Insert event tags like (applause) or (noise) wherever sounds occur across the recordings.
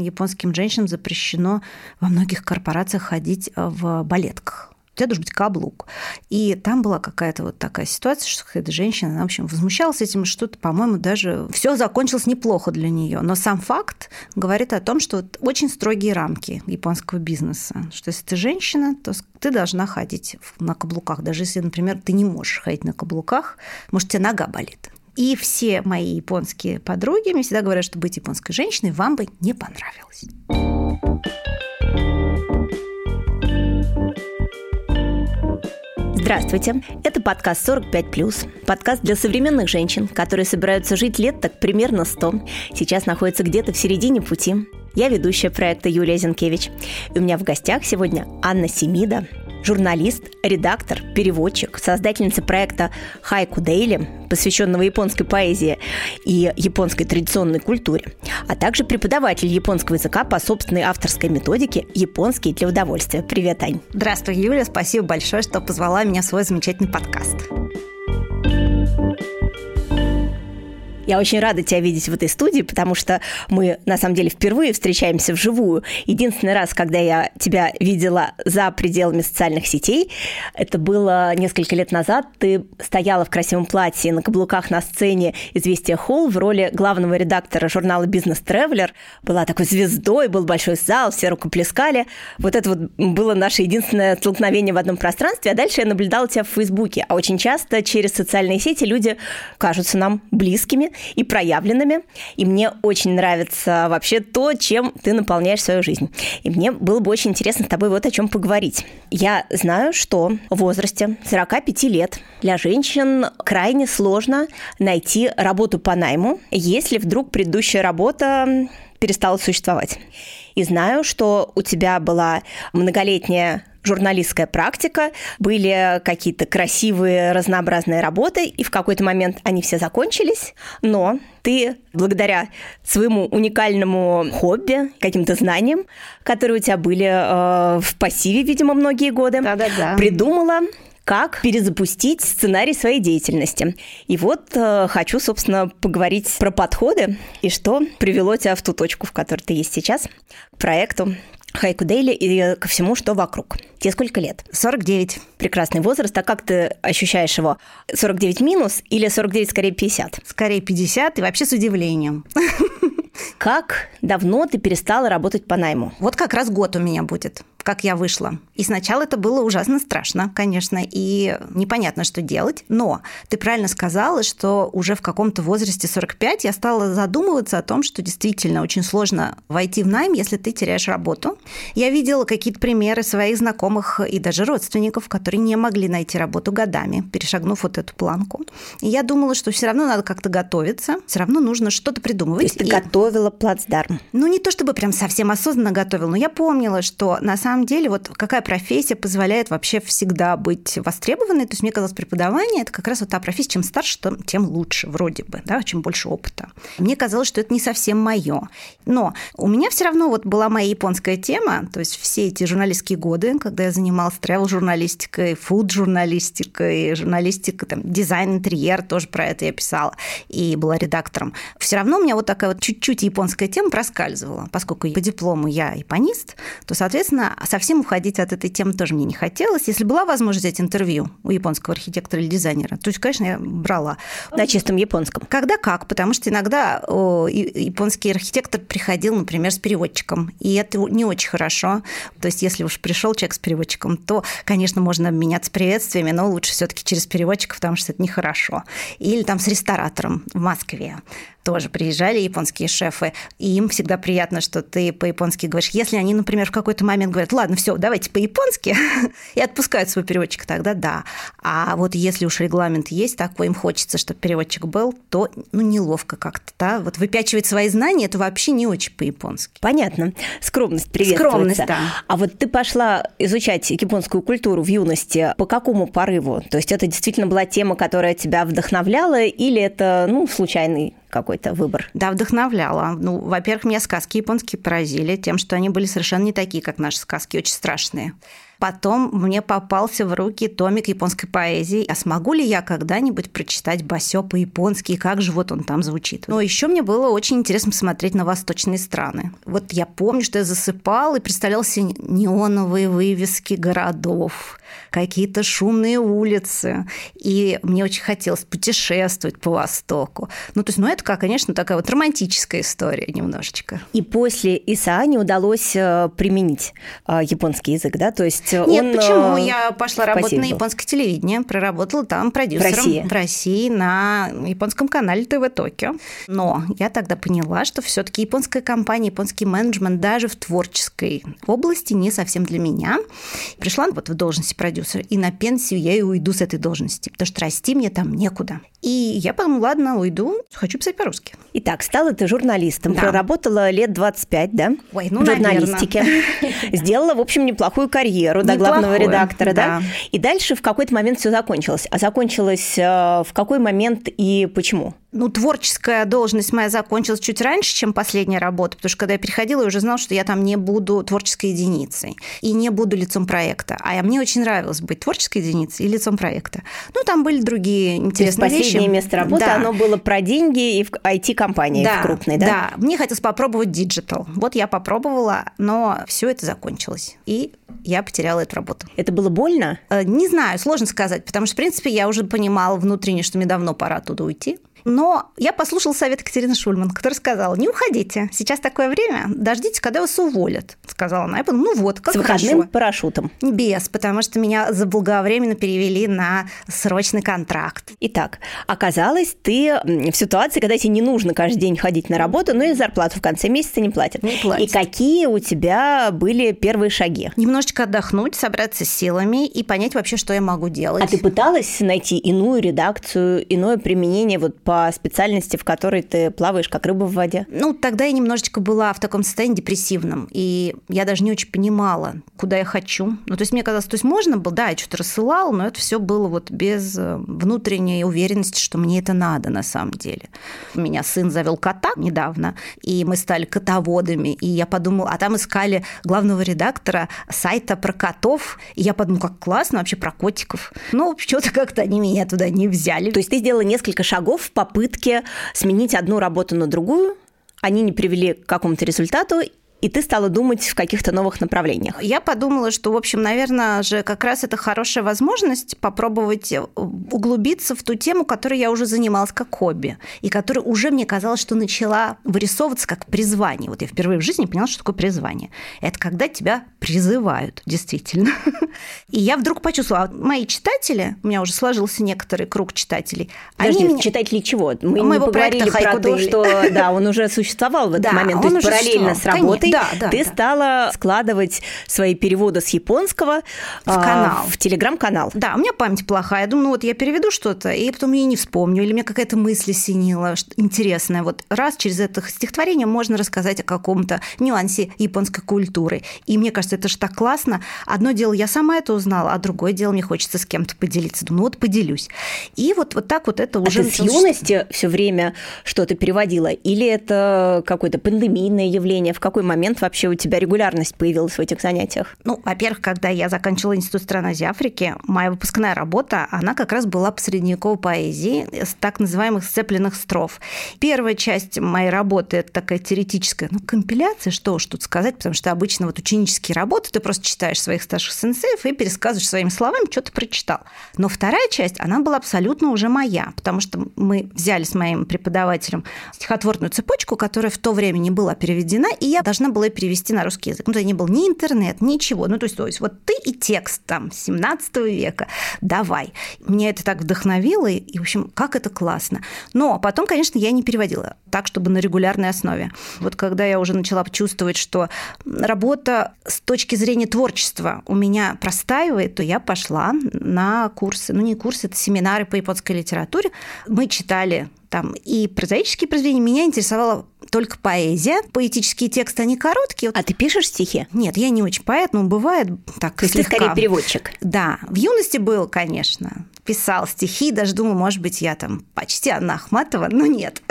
Японским женщинам запрещено во многих корпорациях ходить в балетках тебя должен быть каблук. И там была какая-то вот такая ситуация, что какая-то женщина, она, в общем, возмущалась этим, что-то, по-моему, даже все закончилось неплохо для нее. Но сам факт говорит о том, что вот очень строгие рамки японского бизнеса, что если ты женщина, то ты должна ходить на каблуках, даже если, например, ты не можешь ходить на каблуках, может, у тебя нога болит. И все мои японские подруги мне всегда говорят, что быть японской женщиной вам бы не понравилось. Здравствуйте, это подкаст 45+, подкаст для современных женщин, которые собираются жить лет так примерно 100, сейчас находятся где-то в середине пути. Я ведущая проекта Юлия Зинкевич. И у меня в гостях сегодня Анна Семида, журналист, редактор, переводчик, создательница проекта Хайку Дейли, посвященного японской поэзии и японской традиционной культуре, а также преподаватель японского языка по собственной авторской методике «Японский для удовольствия». Привет, Ань. Здравствуй, Юля. Спасибо большое, что позвала меня в свой замечательный подкаст. Я очень рада тебя видеть в этой студии, потому что мы, на самом деле, впервые встречаемся вживую. Единственный раз, когда я тебя видела за пределами социальных сетей, это было несколько лет назад. Ты стояла в красивом платье на каблуках на сцене «Известия Холл» в роли главного редактора журнала «Бизнес Тревелер». Была такой звездой, был большой зал, все рукоплескали. Вот это вот было наше единственное столкновение в одном пространстве. А дальше я наблюдала тебя в Фейсбуке. А очень часто через социальные сети люди кажутся нам близкими, и проявленными. И мне очень нравится вообще то, чем ты наполняешь свою жизнь. И мне было бы очень интересно с тобой вот о чем поговорить. Я знаю, что в возрасте 45 лет для женщин крайне сложно найти работу по найму, если вдруг предыдущая работа перестала существовать. И знаю, что у тебя была многолетняя журналистская практика, были какие-то красивые разнообразные работы, и в какой-то момент они все закончились, но ты благодаря своему уникальному хобби, каким-то знаниям, которые у тебя были э, в пассиве, видимо, многие годы, Да-да-да. придумала как перезапустить сценарий своей деятельности. И вот э, хочу, собственно, поговорить про подходы и что привело тебя в ту точку, в которой ты есть сейчас, к проекту Хайку Дейли и ко всему, что вокруг. Тебе сколько лет? 49. Прекрасный возраст. А как ты ощущаешь его? 49 минус или 49 скорее 50? Скорее 50 и вообще с удивлением. (laughs) Как давно ты перестала работать по найму? Вот как раз год у меня будет как я вышла. И сначала это было ужасно страшно, конечно, и непонятно, что делать. Но ты правильно сказала, что уже в каком-то возрасте 45 я стала задумываться о том, что действительно очень сложно войти в найм, если ты теряешь работу. Я видела какие-то примеры своих знакомых и даже родственников, которые не могли найти работу годами, перешагнув вот эту планку. И я думала, что все равно надо как-то готовиться, все равно нужно что-то придумывать. То есть ты и... готовила плацдарм? Ну, не то чтобы прям совсем осознанно готовила, но я помнила, что на самом самом деле вот какая профессия позволяет вообще всегда быть востребованной. То есть мне казалось, преподавание – это как раз вот та профессия, чем старше, тем лучше вроде бы, да, чем больше опыта. Мне казалось, что это не совсем мое. Но у меня все равно вот была моя японская тема, то есть все эти журналистские годы, когда я занималась travel-журналистикой, фуд-журналистикой, журналистикой, там, дизайн, интерьер, тоже про это я писала, и была редактором. Все равно у меня вот такая вот чуть-чуть японская тема проскальзывала. Поскольку по диплому я японист, то, соответственно, совсем уходить от этой темы тоже мне не хотелось. Если была возможность взять интервью у японского архитектора или дизайнера, то есть, конечно, я брала. На чистом японском? Когда как, потому что иногда японский архитектор приходил, например, с переводчиком, и это не очень хорошо. То есть, если уж пришел человек с переводчиком, то, конечно, можно обменяться приветствиями, но лучше все-таки через переводчика, потому что это нехорошо. Или там с ресторатором в Москве тоже приезжали японские шефы, и им всегда приятно, что ты по-японски говоришь. Если они, например, в какой-то момент говорят, ладно, все, давайте по-японски, (laughs) и отпускают свой переводчик, тогда да. А вот если уж регламент есть такой, им хочется, чтобы переводчик был, то ну, неловко как-то, да. Вот выпячивать свои знания, это вообще не очень по-японски. Понятно. Скромность приветствуется. Скромность, да. А вот ты пошла изучать японскую культуру в юности по какому порыву? То есть это действительно была тема, которая тебя вдохновляла, или это, ну, случайный какой-то выбор? Да, вдохновляла. Ну, во-первых, меня сказки японские поразили тем, что они были совершенно не такие, как наши сказки, очень страшные. Потом мне попался в руки томик японской поэзии. А смогу ли я когда-нибудь прочитать Басё по-японски, как же вот он там звучит? Но еще мне было очень интересно посмотреть на восточные страны. Вот я помню, что я засыпал и представлял себе неоновые вывески городов, какие-то шумные улицы. И мне очень хотелось путешествовать по Востоку. Ну, то есть, ну, это, как, конечно, такая вот романтическая история немножечко. И после ИСА не удалось э, применить э, японский язык, да? То есть Нет, он, почему? Э, Я пошла работать на японское телевидение, проработала там продюсером в России, в России на японском канале ТВ Токио. Но я тогда поняла, что все таки японская компания, японский менеджмент даже в творческой области не совсем для меня. Пришла вот в должности продюсера, и на пенсию я и уйду с этой должности, потому что расти мне там некуда. И я подумала, ладно, уйду, хочу писать по-русски. Итак, стала ты журналистом, да. проработала лет 25, да? Ой, ну, в журналистике. Сделала, в общем, неплохую карьеру до главного редактора, да? И дальше в какой-то момент все закончилось. А закончилось э, в какой момент и почему? ну, творческая должность моя закончилась чуть раньше, чем последняя работа, потому что когда я переходила, я уже знала, что я там не буду творческой единицей и не буду лицом проекта. А мне очень нравилось быть творческой единицей и лицом проекта. Ну, там были другие интересные То есть последнее место работы, да. оно было про деньги и в IT-компании да, в крупной, да? Да, мне хотелось попробовать диджитал. Вот я попробовала, но все это закончилось. И я потеряла эту работу. Это было больно? Э, не знаю, сложно сказать, потому что, в принципе, я уже понимала внутренне, что мне давно пора оттуда уйти. Но я послушала совет Екатерины Шульман, которая сказала, не уходите, сейчас такое время, дождитесь, когда вас уволят, сказала она. Я подумала, ну вот, как С выходным хорошо. парашютом. Без, потому что меня заблаговременно перевели на срочный контракт. Итак, оказалось, ты в ситуации, когда тебе не нужно каждый день ходить на работу, но и зарплату в конце месяца не платят. Не платят. И какие у тебя были первые шаги? Немножечко отдохнуть, собраться с силами и понять вообще, что я могу делать. А ты пыталась найти иную редакцию, иное применение вот по специальности, в которой ты плаваешь как рыба в воде? Ну, тогда я немножечко была в таком состоянии депрессивном, и я даже не очень понимала, куда я хочу. Ну, то есть мне казалось, то есть можно было, да, я что-то рассылала, но это все было вот без э, внутренней уверенности, что мне это надо на самом деле. У меня сын завел кота недавно, и мы стали котоводами, и я подумала, а там искали главного редактора сайта про котов, и я подумала, как классно вообще про котиков. Ну, что-то как-то они меня туда не взяли. То есть ты сделала несколько шагов в попытке сменить одну работу на другую, они не привели к какому-то результату, и ты стала думать в каких-то новых направлениях. Я подумала, что, в общем, наверное же, как раз это хорошая возможность попробовать э, углубиться в ту тему, которой я уже занималась как хобби, и которая уже мне казалось, что начала вырисовываться как призвание. Вот я впервые в жизни поняла, что такое призвание. Это когда тебя призывают, действительно. (laughs) И я вдруг почувствовала, а мои читатели, у меня уже сложился некоторый круг читателей. Подожди, они меня... читатели чего? Мы не поговорили про то, что да, он уже существовал в этот (laughs) момент, то есть параллельно с работой да, да, ты да. стала складывать свои переводы с японского в а, канал. В телеграм-канал. Да, у меня память плохая. Я думаю, ну вот я переведу что-то, и потом я не вспомню, или мне какая-то мысль синила интересная. Вот раз через это стихотворение можно рассказать о каком-то нюансе японской культуры. И мне кажется, это же так классно. Одно дело, я сама это узнала, а другое дело, мне хочется с кем-то поделиться. Думаю, вот поделюсь. И вот, вот так вот это а уже... ты с юности все время что-то переводила? Или это какое-то пандемийное явление? В какой момент момент вообще у тебя регулярность появилась в этих занятиях? Ну, во-первых, когда я заканчивала Институт стран Азии Африки, моя выпускная работа, она как раз была по средневековой поэзии с так называемых сцепленных строф. Первая часть моей работы – это такая теоретическая ну, компиляция, что уж тут сказать, потому что обычно вот ученические работы ты просто читаешь своих старших сенсеев и пересказываешь своими словами, что ты прочитал. Но вторая часть, она была абсолютно уже моя, потому что мы взяли с моим преподавателем стихотворную цепочку, которая в то время не была переведена, и я должна была было перевести на русский язык. Ну, то не был ни интернет, ничего. Ну, то есть, то есть вот ты и текст там 17 века, давай. Меня это так вдохновило, и, в общем, как это классно. Но потом, конечно, я не переводила так, чтобы на регулярной основе. Вот когда я уже начала чувствовать, что работа с точки зрения творчества у меня простаивает, то я пошла на курсы, ну не курсы, это семинары по японской литературе. Мы читали там и прозаические произведения. Меня интересовала только поэзия. Поэтические тексты, они короткие. А ты пишешь стихи? Нет, я не очень поэт, но бывает так То есть слегка. ты скорее переводчик? Да, в юности был, конечно писал стихи, даже думаю, может быть, я там почти Анна Ахматова, но нет.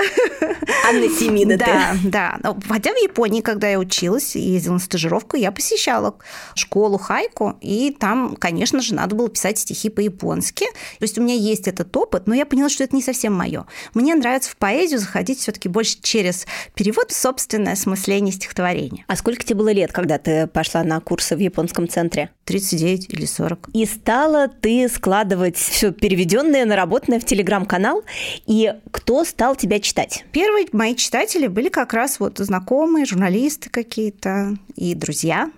Анна Семина Да, да. Хотя в Японии, когда я училась и ездила на стажировку, я посещала школу хайку, и там, конечно же, надо было писать стихи по-японски. То есть у меня есть этот опыт, но я поняла, что это не совсем мое. Мне нравится в поэзию заходить все таки больше через перевод, собственное осмысление стихотворения. А сколько тебе было лет, когда ты пошла на курсы в японском центре? 39 или 40. И стала ты складывать все переведенное, наработанное в телеграм-канал. И кто стал тебя читать? Первые мои читатели были как раз вот знакомые, журналисты какие-то и друзья.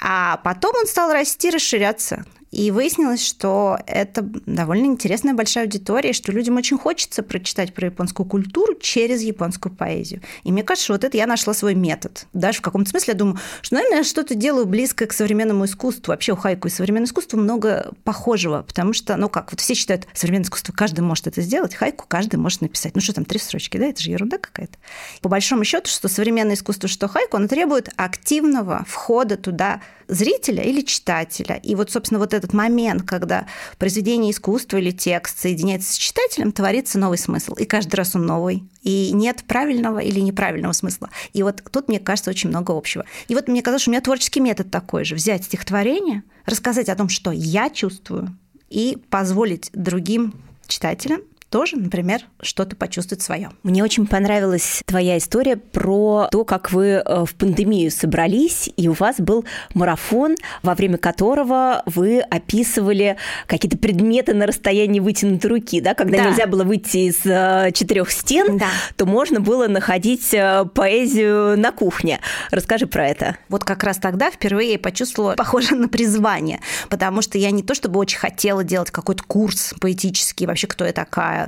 А потом он стал расти, расширяться. И выяснилось, что это довольно интересная большая аудитория, что людям очень хочется прочитать про японскую культуру через японскую поэзию. И мне кажется, вот это я нашла свой метод. Даже в каком-то смысле я думаю, что, наверное, я что-то делаю близкое к современному искусству. Вообще у хайку и современного искусства много похожего, потому что, ну как, вот все считают, современное искусство каждый может это сделать, хайку каждый может написать. Ну что там, три строчки, да, это же ерунда какая-то. По большому счету, что современное искусство, что хайку, оно требует активного входа туда зрителя или читателя. И вот, собственно, вот этот момент, когда произведение искусства или текст соединяется с читателем, творится новый смысл. И каждый раз он новый. И нет правильного или неправильного смысла. И вот тут, мне кажется, очень много общего. И вот мне казалось, что у меня творческий метод такой же. Взять стихотворение, рассказать о том, что я чувствую, и позволить другим читателям тоже, например, что-то почувствовать свое. Мне очень понравилась твоя история про то, как вы э, в пандемию собрались, и у вас был марафон, во время которого вы описывали какие-то предметы на расстоянии вытянутой руки, да, когда да. нельзя было выйти из э, четырех стен, да. то можно было находить э, поэзию на кухне. Расскажи про это. Вот как раз тогда впервые я почувствовала похоже на призвание, потому что я не то чтобы очень хотела делать какой-то курс поэтический, вообще кто я такая, Yeah.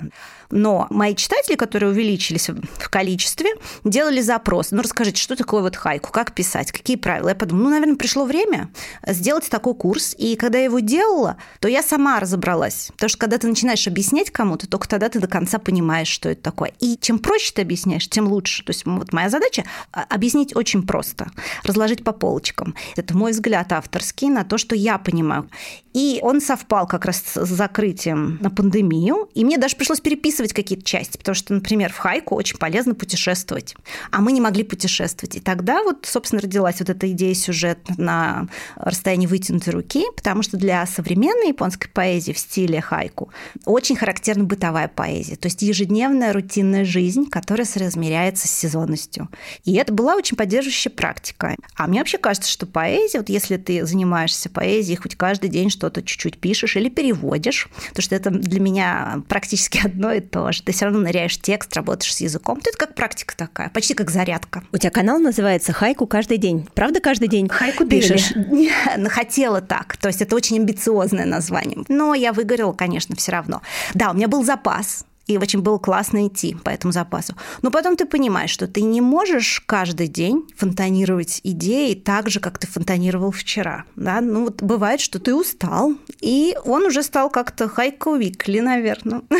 Но мои читатели, которые увеличились в количестве, делали запрос. Ну, расскажите, что такое вот хайку, как писать, какие правила? Я подумала, ну, наверное, пришло время сделать такой курс. И когда я его делала, то я сама разобралась. Потому что когда ты начинаешь объяснять кому-то, только тогда ты до конца понимаешь, что это такое. И чем проще ты объясняешь, тем лучше. То есть вот моя задача а, объяснить очень просто, разложить по полочкам. Это мой взгляд авторский на то, что я понимаю. И он совпал как раз с закрытием на пандемию. И мне даже пришлось переписывать какие-то части, потому что, например, в Хайку очень полезно путешествовать. А мы не могли путешествовать. И тогда вот, собственно, родилась вот эта идея сюжет на расстоянии вытянутой руки, потому что для современной японской поэзии в стиле хайку очень характерна бытовая поэзия, то есть ежедневная рутинная жизнь, которая соразмеряется с сезонностью. И это была очень поддерживающая практика. А мне вообще кажется, что поэзия, вот если ты занимаешься поэзией хоть каждый день что-то чуть-чуть пишешь или переводишь, потому что это для меня практически (laughs) одно и то же. Ты все равно ныряешь в текст, работаешь с языком. Это как практика такая, почти как зарядка. У тебя канал называется «Хайку каждый день». Правда каждый день Хайку пишешь? (laughs) Хотела так. То есть это очень амбициозное название. Но я выгорела, конечно, все равно. Да, у меня был запас и очень было классно идти по этому запасу. Но потом ты понимаешь, что ты не можешь каждый день фонтанировать идеи так же, как ты фонтанировал вчера. Да? Ну вот бывает, что ты устал, и он уже стал как-то хайку викли, наверное. (laughs)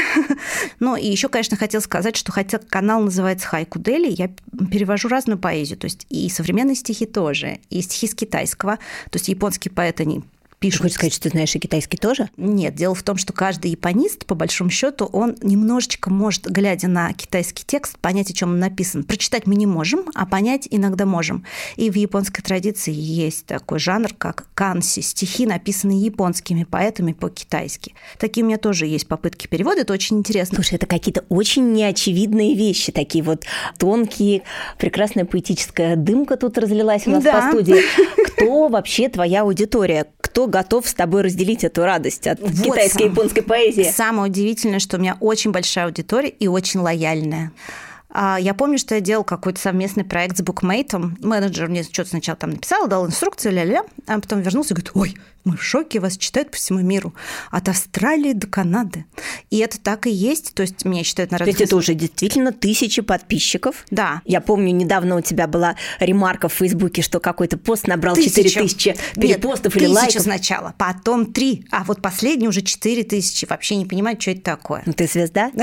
Ну и еще, конечно, хотел сказать, что хотя канал называется Хайку Дели, я перевожу разную поэзию, то есть и современные стихи тоже, и стихи с китайского, то есть японские поэты, они пишут. Ты хочешь сказать, что ты знаешь и китайский тоже? Нет, дело в том, что каждый японист, по большому счету, он немножечко может, глядя на китайский текст, понять, о чем он написан. Прочитать мы не можем, а понять иногда можем. И в японской традиции есть такой жанр, как канси, стихи, написанные японскими поэтами по-китайски. Такие у меня тоже есть попытки перевода, это очень интересно. Слушай, это какие-то очень неочевидные вещи, такие вот тонкие, прекрасная поэтическая дымка тут разлилась у нас да. по студии. Кто вообще твоя аудитория? Кто готов с тобой разделить эту радость от вот китайской и японской поэзии. Самое удивительное, что у меня очень большая аудитория и очень лояльная. А я помню, что я делал какой-то совместный проект с букмейтом. Менеджер мне что-то сначала там написал, дал инструкцию, ля-ля, а потом вернулся и говорит, ой, мы в шоке, вас читают по всему миру. От Австралии до Канады. И это так и есть. То есть меня читают на разных... То есть это уже действительно тысячи подписчиков? Да. Я помню, недавно у тебя была ремарка в Фейсбуке, что какой-то пост набрал четыре тысячи перепостов Нет, или лайков. сначала, потом три, а вот последний уже четыре тысячи. Вообще не понимаю, что это такое. Ну, ты звезда? (laughs)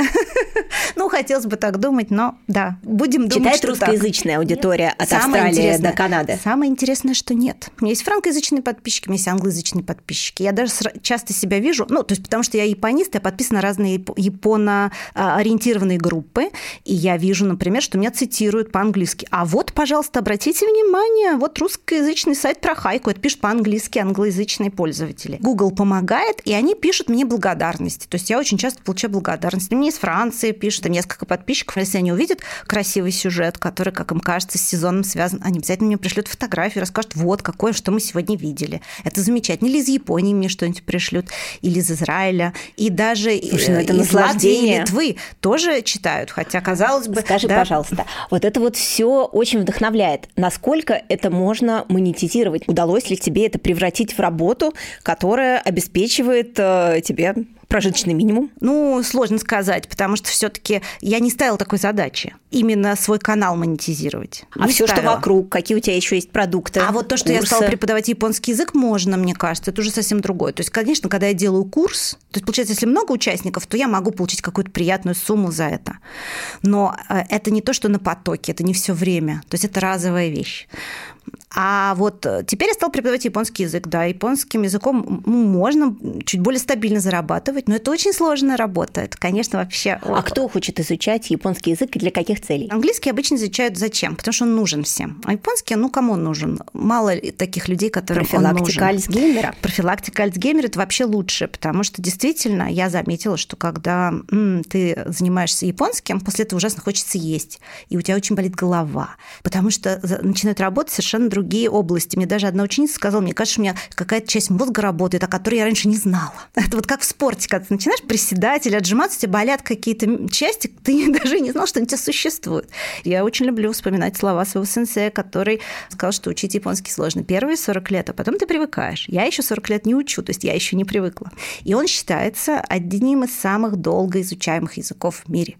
Ну, хотелось бы так думать, но да, будем думать, Читает русскоязычная аудитория от Австралии до Канады? Самое интересное, что нет. У меня есть франкоязычные подписчики, у меня есть англоязычные подписчики. Я даже часто себя вижу, ну, то есть потому что я японист, я подписана на разные японо-ориентированные группы, и я вижу, например, что меня цитируют по-английски. А вот, пожалуйста, обратите внимание, вот русскоязычный сайт про хайку, это пишут по-английски англоязычные пользователи. Google помогает, и они пишут мне благодарности. То есть я очень часто получаю благодарность. Мне из Франции пишут, и несколько подписчиков, если они увидят красивый сюжет, который, как им кажется, с сезоном связан, они обязательно мне пришлют фотографию, расскажут, вот какое, что мы сегодня видели. Это замечательно. Или из Японии мне что-нибудь пришлют, или из Израиля. И даже Слушай, ну это из Латвии Литвы тоже читают, хотя, казалось бы... Скажи, да. пожалуйста, вот это вот все очень вдохновляет. Насколько это можно монетизировать? Удалось ли тебе это превратить в работу, которая обеспечивает э, тебе прожиточный минимум? Ну, сложно сказать, потому что все-таки я не ставила такой задачи. Именно свой канал монетизировать. А все, что вокруг, какие у тебя еще есть продукты? А вот то, что курсы. я стала преподавать японский язык, можно, мне кажется, это уже совсем другое. То есть, конечно, когда я делаю курс, то есть, получается, если много участников, то я могу получить какую-то приятную сумму за это. Но э, это не то, что на потоке, это не все время. То есть это разовая вещь. А вот э, теперь я стала преподавать японский язык. Да, японским языком можно чуть более стабильно зарабатывать, но это очень сложная работа. Это, конечно, вообще... А кто хочет изучать японский язык и для каких целей? Английский обычно изучают зачем? Потому что он нужен всем. А японский, ну, кому он нужен? Мало таких людей, которым Профилактика он нужен. Альцгеймера. Профилактика Альцгеймера – это вообще лучше, потому что действительно я заметила, что когда м, ты занимаешься японским, после этого ужасно хочется есть, и у тебя очень болит голова, потому что начинают работать совершенно другие области. Мне даже одна ученица сказала, мне кажется, у меня какая-то часть мозга работает, о которой я раньше не знала. (laughs) Это вот как в спорте, когда ты начинаешь приседать или отжиматься, у тебя болят какие-то части, ты (laughs) даже не знал, что они у тебя существуют. Я очень люблю вспоминать слова своего сенсея, который сказал, что учить японский сложно. Первые 40 лет, а потом ты привыкаешь. Я еще 40 лет не учу, то есть я еще не привыкла. И он считается одним из самых долго изучаемых языков в мире.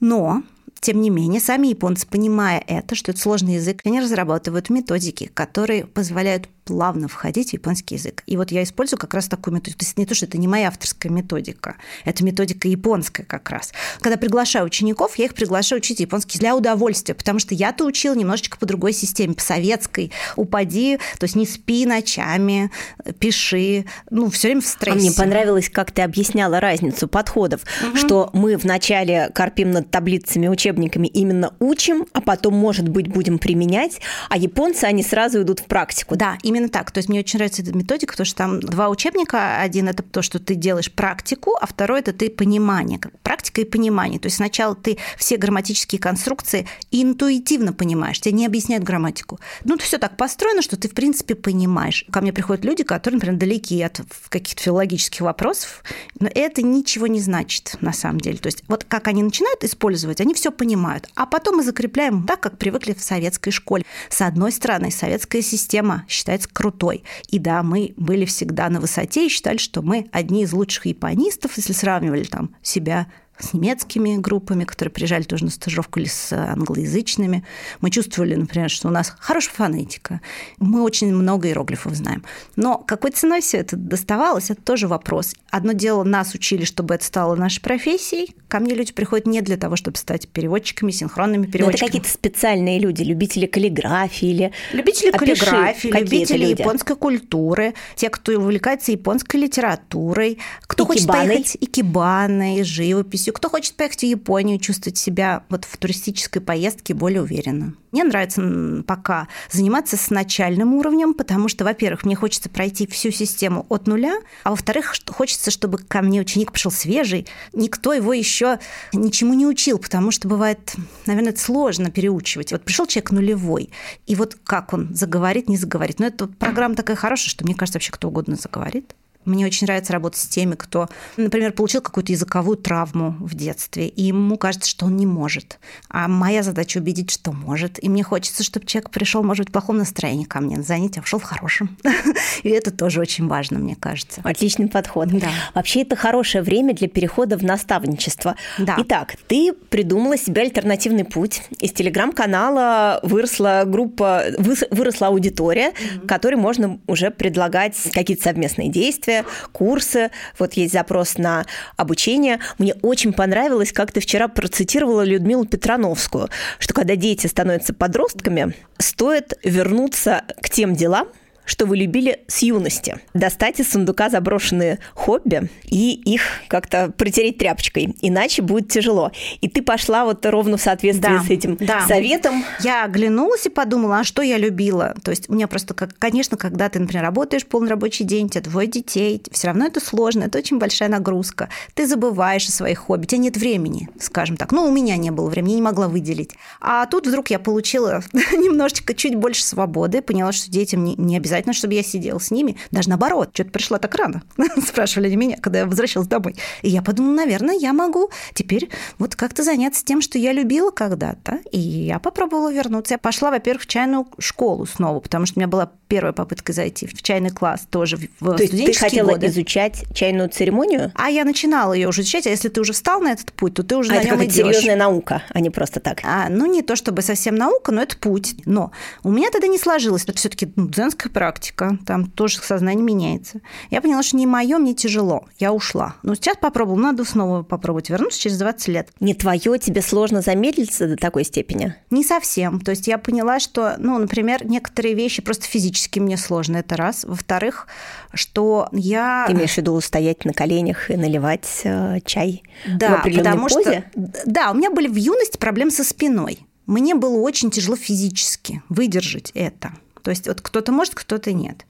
Но тем не менее, сами японцы, понимая это, что это сложный язык, они разрабатывают методики, которые позволяют плавно входить в японский язык. И вот я использую как раз такую методику. То есть не то, что это не моя авторская методика, это методика японская как раз. Когда приглашаю учеников, я их приглашаю учить японский для удовольствия, потому что я-то учила немножечко по другой системе, по советской. Упади, то есть не спи ночами, пиши, ну, все время в стрессе. А мне понравилось, как ты объясняла разницу подходов, угу. что мы вначале корпим над таблицами, учебниками, именно учим, а потом, может быть, будем применять, а японцы, они сразу идут в практику. Да, именно Именно так. То есть мне очень нравится эта методика, потому что там два учебника. Один – это то, что ты делаешь практику, а второй – это ты понимание. Практика и понимание. То есть сначала ты все грамматические конструкции интуитивно понимаешь, тебе не объясняют грамматику. Ну, все так построено, что ты, в принципе, понимаешь. Ко мне приходят люди, которые, например, далеки от каких-то филологических вопросов, но это ничего не значит на самом деле. То есть вот как они начинают использовать, они все понимают. А потом мы закрепляем так, как привыкли в советской школе. С одной стороны, советская система считается крутой. И да, мы были всегда на высоте и считали, что мы одни из лучших японистов, если сравнивали там себя с немецкими группами, которые приезжали тоже на стажировку, или с англоязычными. Мы чувствовали, например, что у нас хорошая фонетика. Мы очень много иероглифов знаем. Но какой ценой все это доставалось, это тоже вопрос. Одно дело, нас учили, чтобы это стало нашей профессией. Ко мне люди приходят не для того, чтобы стать переводчиками, синхронными переводчиками. Но это какие-то специальные люди, любители каллиграфии или... Любители Опиши, каллиграфии, любители люди. японской культуры, те, кто увлекается японской литературой, кто икебаной. хочет поехать икебаной, живописью, профессию, кто хочет поехать в Японию, чувствовать себя вот в туристической поездке более уверенно. Мне нравится пока заниматься с начальным уровнем, потому что, во-первых, мне хочется пройти всю систему от нуля, а во-вторых, хочется, чтобы ко мне ученик пришел свежий, никто его еще ничему не учил, потому что бывает, наверное, это сложно переучивать. Вот пришел человек нулевой, и вот как он заговорит, не заговорит. Но эта программа такая хорошая, что мне кажется, вообще кто угодно заговорит. Мне очень нравится работать с теми, кто, например, получил какую-то языковую травму в детстве, и ему кажется, что он не может. А моя задача убедить, что может. И мне хочется, чтобы человек пришел, может быть, в плохом настроении ко мне на занятие, а ушел в хорошем. (laughs) И это тоже очень важно, мне кажется. Отличный подход. Да. Вообще это хорошее время для перехода в наставничество. Да. Итак, ты придумала себе альтернативный путь. Из телеграм-канала выросла группа, выросла аудитория, mm-hmm. которой можно уже предлагать какие-то совместные действия, курсы. Вот есть запрос на обучение. Мне очень понравилось, как ты вчера процитировала Людмилу Петрановскую, что когда дети становятся подростками, стоит вернуться к тем делам, что вы любили с юности. Достать из сундука заброшенные хобби и их как-то протереть тряпочкой, иначе будет тяжело. И ты пошла вот ровно в соответствии да, с этим да. советом. Я оглянулась и подумала, а что я любила? То есть у меня просто, как, конечно, когда ты, например, работаешь полный рабочий день, у тебя двое детей, все равно это сложно, это очень большая нагрузка. Ты забываешь о своих хобби, у тебя нет времени, скажем так. Ну, у меня не было времени, я не могла выделить. А тут вдруг я получила (laughs) немножечко чуть больше свободы, поняла, что детям не, не обязательно обязательно, чтобы я сидела с ними. Даже наоборот, что-то пришла так рано. (laughs) Спрашивали они меня, когда я возвращалась домой. И я подумала, наверное, я могу теперь вот как-то заняться тем, что я любила когда-то. И я попробовала вернуться. Я пошла, во-первых, в чайную школу снова, потому что у меня была первая попытка зайти в чайный класс тоже в То есть ты хотела годы. изучать чайную церемонию? А я начинала ее уже изучать, а если ты уже встал на этот путь, то ты уже а на это нем идешь. серьезная наука, а не просто так. А, ну не то чтобы совсем наука, но это путь. Но у меня тогда не сложилось. Это все-таки ну, дзенская практика, там тоже сознание меняется. Я поняла, что не мое, мне тяжело. Я ушла. Но сейчас попробовала, надо снова попробовать вернуться через 20 лет. Не твое, тебе сложно замедлиться до такой степени? Не совсем. То есть я поняла, что, ну, например, некоторые вещи просто физически мне сложно, это раз. Во-вторых, что я... Ты имеешь в виду стоять на коленях и наливать э, чай да, в потому позе? что Да, у меня были в юности проблемы со спиной. Мне было очень тяжело физически выдержать это. То есть вот кто-то может, кто-то нет.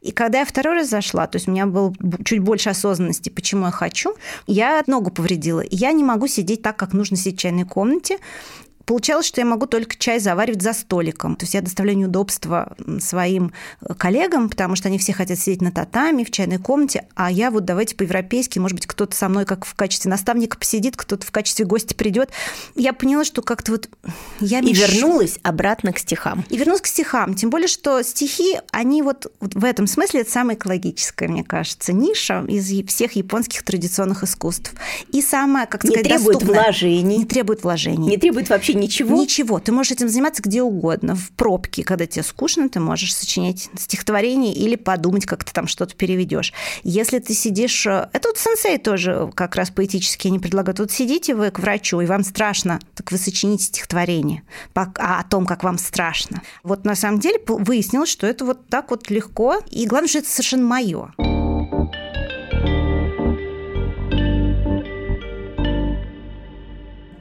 И когда я второй раз зашла, то есть у меня было чуть больше осознанности, почему я хочу, я ногу повредила. Я не могу сидеть так, как нужно сидеть в чайной комнате. Получалось, что я могу только чай заваривать за столиком. То есть я доставляю неудобства своим э, коллегам, потому что они все хотят сидеть на татами, в чайной комнате, а я вот давайте по-европейски, может быть, кто-то со мной как в качестве наставника посидит, кто-то в качестве гостя придет. Я поняла, что как-то вот я И вернулась обратно к стихам. И вернулась к стихам. Тем более, что стихи, они вот, вот в этом смысле это самая экологическая, мне кажется, ниша из всех японских традиционных искусств. И самая, как сказать, не требует доступная. вложений. Не требует вложений. Не требует вообще ничего? Ничего. Ты можешь этим заниматься где угодно. В пробке, когда тебе скучно, ты можешь сочинять стихотворение или подумать, как ты там что-то переведешь. Если ты сидишь... Э, это вот сенсей тоже как раз поэтически не предлагают. Вот сидите вы к врачу, и вам страшно, так вы сочините стихотворение а о том, как вам страшно. Вот на самом деле выяснилось, что это вот так вот легко. И главное, что это совершенно мое.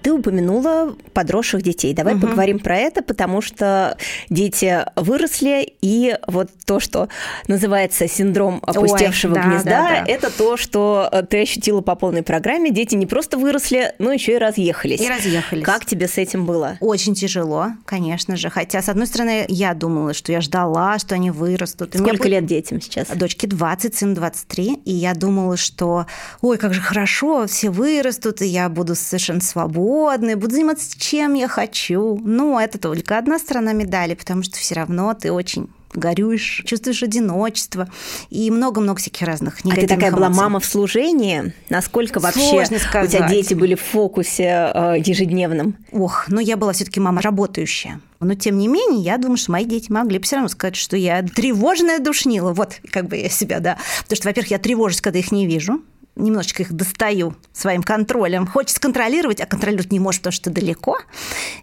Ты упомянула подросших детей. Давай угу. поговорим про это, потому что дети выросли, и вот то, что называется синдром опустевшего Ой, гнезда, да, да. это то, что ты ощутила по полной программе. Дети не просто выросли, но еще и разъехались. И разъехались. Как тебе с этим было? Очень тяжело, конечно же. Хотя, с одной стороны, я думала, что я ждала, что они вырастут. И Сколько лет детям сейчас? Дочке 20, сын 23. И я думала, что, ой, как же хорошо, все вырастут, и я буду совершенно свободна свободной, буду заниматься чем я хочу. Но это только одна сторона медали, потому что все равно ты очень горюешь, чувствуешь одиночество и много-много всяких разных негативных А ты такая эмоций. была мама в служении? Насколько вообще у тебя дети были в фокусе э, ежедневном? Ох, ну я была все таки мама работающая. Но тем не менее, я думаю, что мои дети могли бы все равно сказать, что я тревожная душнила. Вот как бы я себя, да. Потому что, во-первых, я тревожусь, когда их не вижу немножечко их достаю своим контролем. Хочется контролировать, а контролировать не можешь, потому что далеко,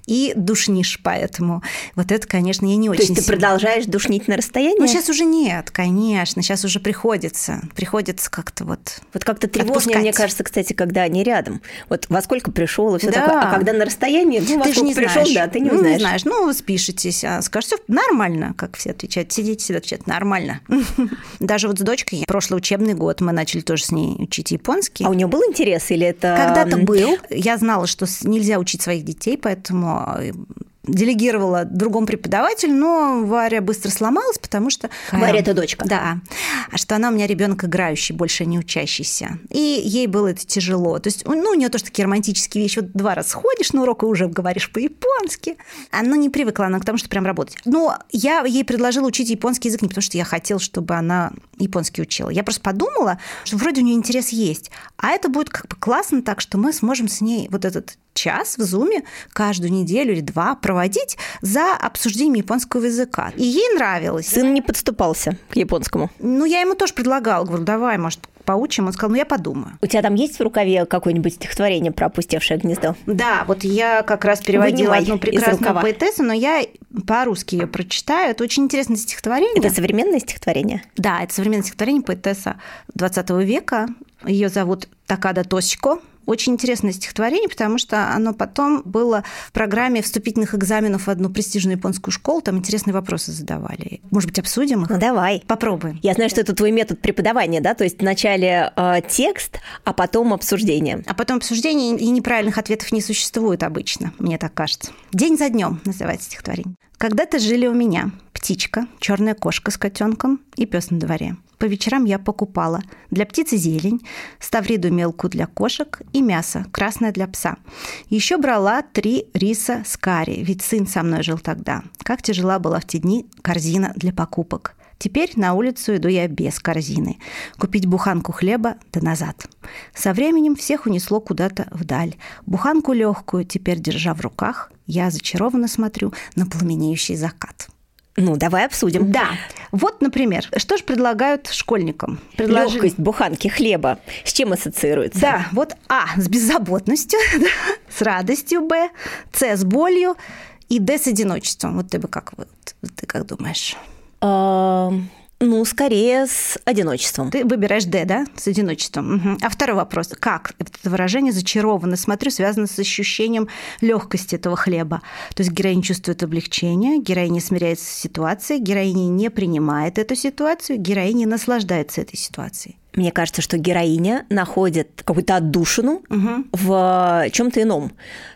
и душнишь поэтому. Вот это, конечно, я не очень То есть ты продолжаешь душнить на расстоянии? Ну, сейчас уже нет, конечно. Сейчас уже приходится. Приходится как-то вот Вот как-то тревожнее, мне кажется, кстати, когда они рядом. Вот во сколько пришел и все да. такое. А когда на расстоянии, ну, во ты сколько не пришел, да, ты не ну, узнаешь. не знаешь. Ну, вы спишетесь, а скажешь, все нормально, как все отвечают. Сидите, всегда отвечают, нормально. (laughs) Даже вот с дочкой прошлый учебный год мы начали тоже с ней учить учить японский. А у нее был интерес или это... Когда-то был. Я знала, что нельзя учить своих детей, поэтому э, делегировала другому преподавателю, но Варя быстро сломалась, потому что... Варя – это дочка. Да. А что она у меня ребенок играющий, больше не учащийся. И ей было это тяжело. То есть, ну, у нее тоже такие романтические вещи. Вот два раза ходишь на урок и уже говоришь по-японски. Она не привыкла она к тому, что прям работать. Но я ей предложила учить японский язык не потому, что я хотела, чтобы она японский учила. Я просто подумала, что вроде у нее интерес есть. А это будет как бы классно так, что мы сможем с ней вот этот час в Зуме каждую неделю или два проводить за обсуждением японского языка. И ей нравилось. Сын не подступался к японскому? Ну, я ему тоже предлагала. Говорю, давай, может, поучим. Он сказал, ну, я подумаю. У тебя там есть в рукаве какое-нибудь стихотворение про опустевшее гнездо? Да, вот я как раз переводила Вынимай одну прекрасную поэтессу, но я по-русски ее прочитаю. Это очень интересное стихотворение. Это современное стихотворение? Да, это современное стихотворение поэтесса 20 века. Ее зовут Такада Тосико. Очень интересное стихотворение, потому что оно потом было в программе вступительных экзаменов в одну престижную японскую школу. Там интересные вопросы задавали. Может быть, обсудим их? Ну, давай. Попробуем. Я знаю, что это твой метод преподавания, да? То есть вначале э, текст, а потом обсуждение. А потом обсуждение, и неправильных ответов не существует обычно, мне так кажется. «День за днем» называется стихотворение. Когда-то жили у меня птичка, черная кошка с котенком и пес на дворе. По вечерам я покупала для птицы зелень, ставриду мелкую для кошек и мясо, красное для пса. Еще брала три риса с карри, ведь сын со мной жил тогда. Как тяжела была в те дни корзина для покупок. Теперь на улицу иду я без корзины. Купить буханку хлеба да назад. Со временем всех унесло куда-то вдаль. Буханку легкую, теперь держа в руках, я зачарованно смотрю на пламенеющий закат. Ну, давай обсудим. Да. Вот, например, что же предлагают школьникам? Предложили... Легкость буханки хлеба. С чем ассоциируется? Да, вот А с беззаботностью, (laughs) с радостью, Б, С с болью и Д с одиночеством. Вот ты бы как вот, ты как думаешь? Ну, скорее с одиночеством. Ты выбираешь Д, да? С одиночеством. Угу. А второй вопрос. Как это выражение зачарованно, смотрю, связано с ощущением легкости этого хлеба? То есть героиня чувствует облегчение, героиня смиряется с ситуацией, героиня не принимает эту ситуацию, героиня наслаждается этой ситуацией. Мне кажется, что героиня находит какую-то отдушину угу. в чем-то ином.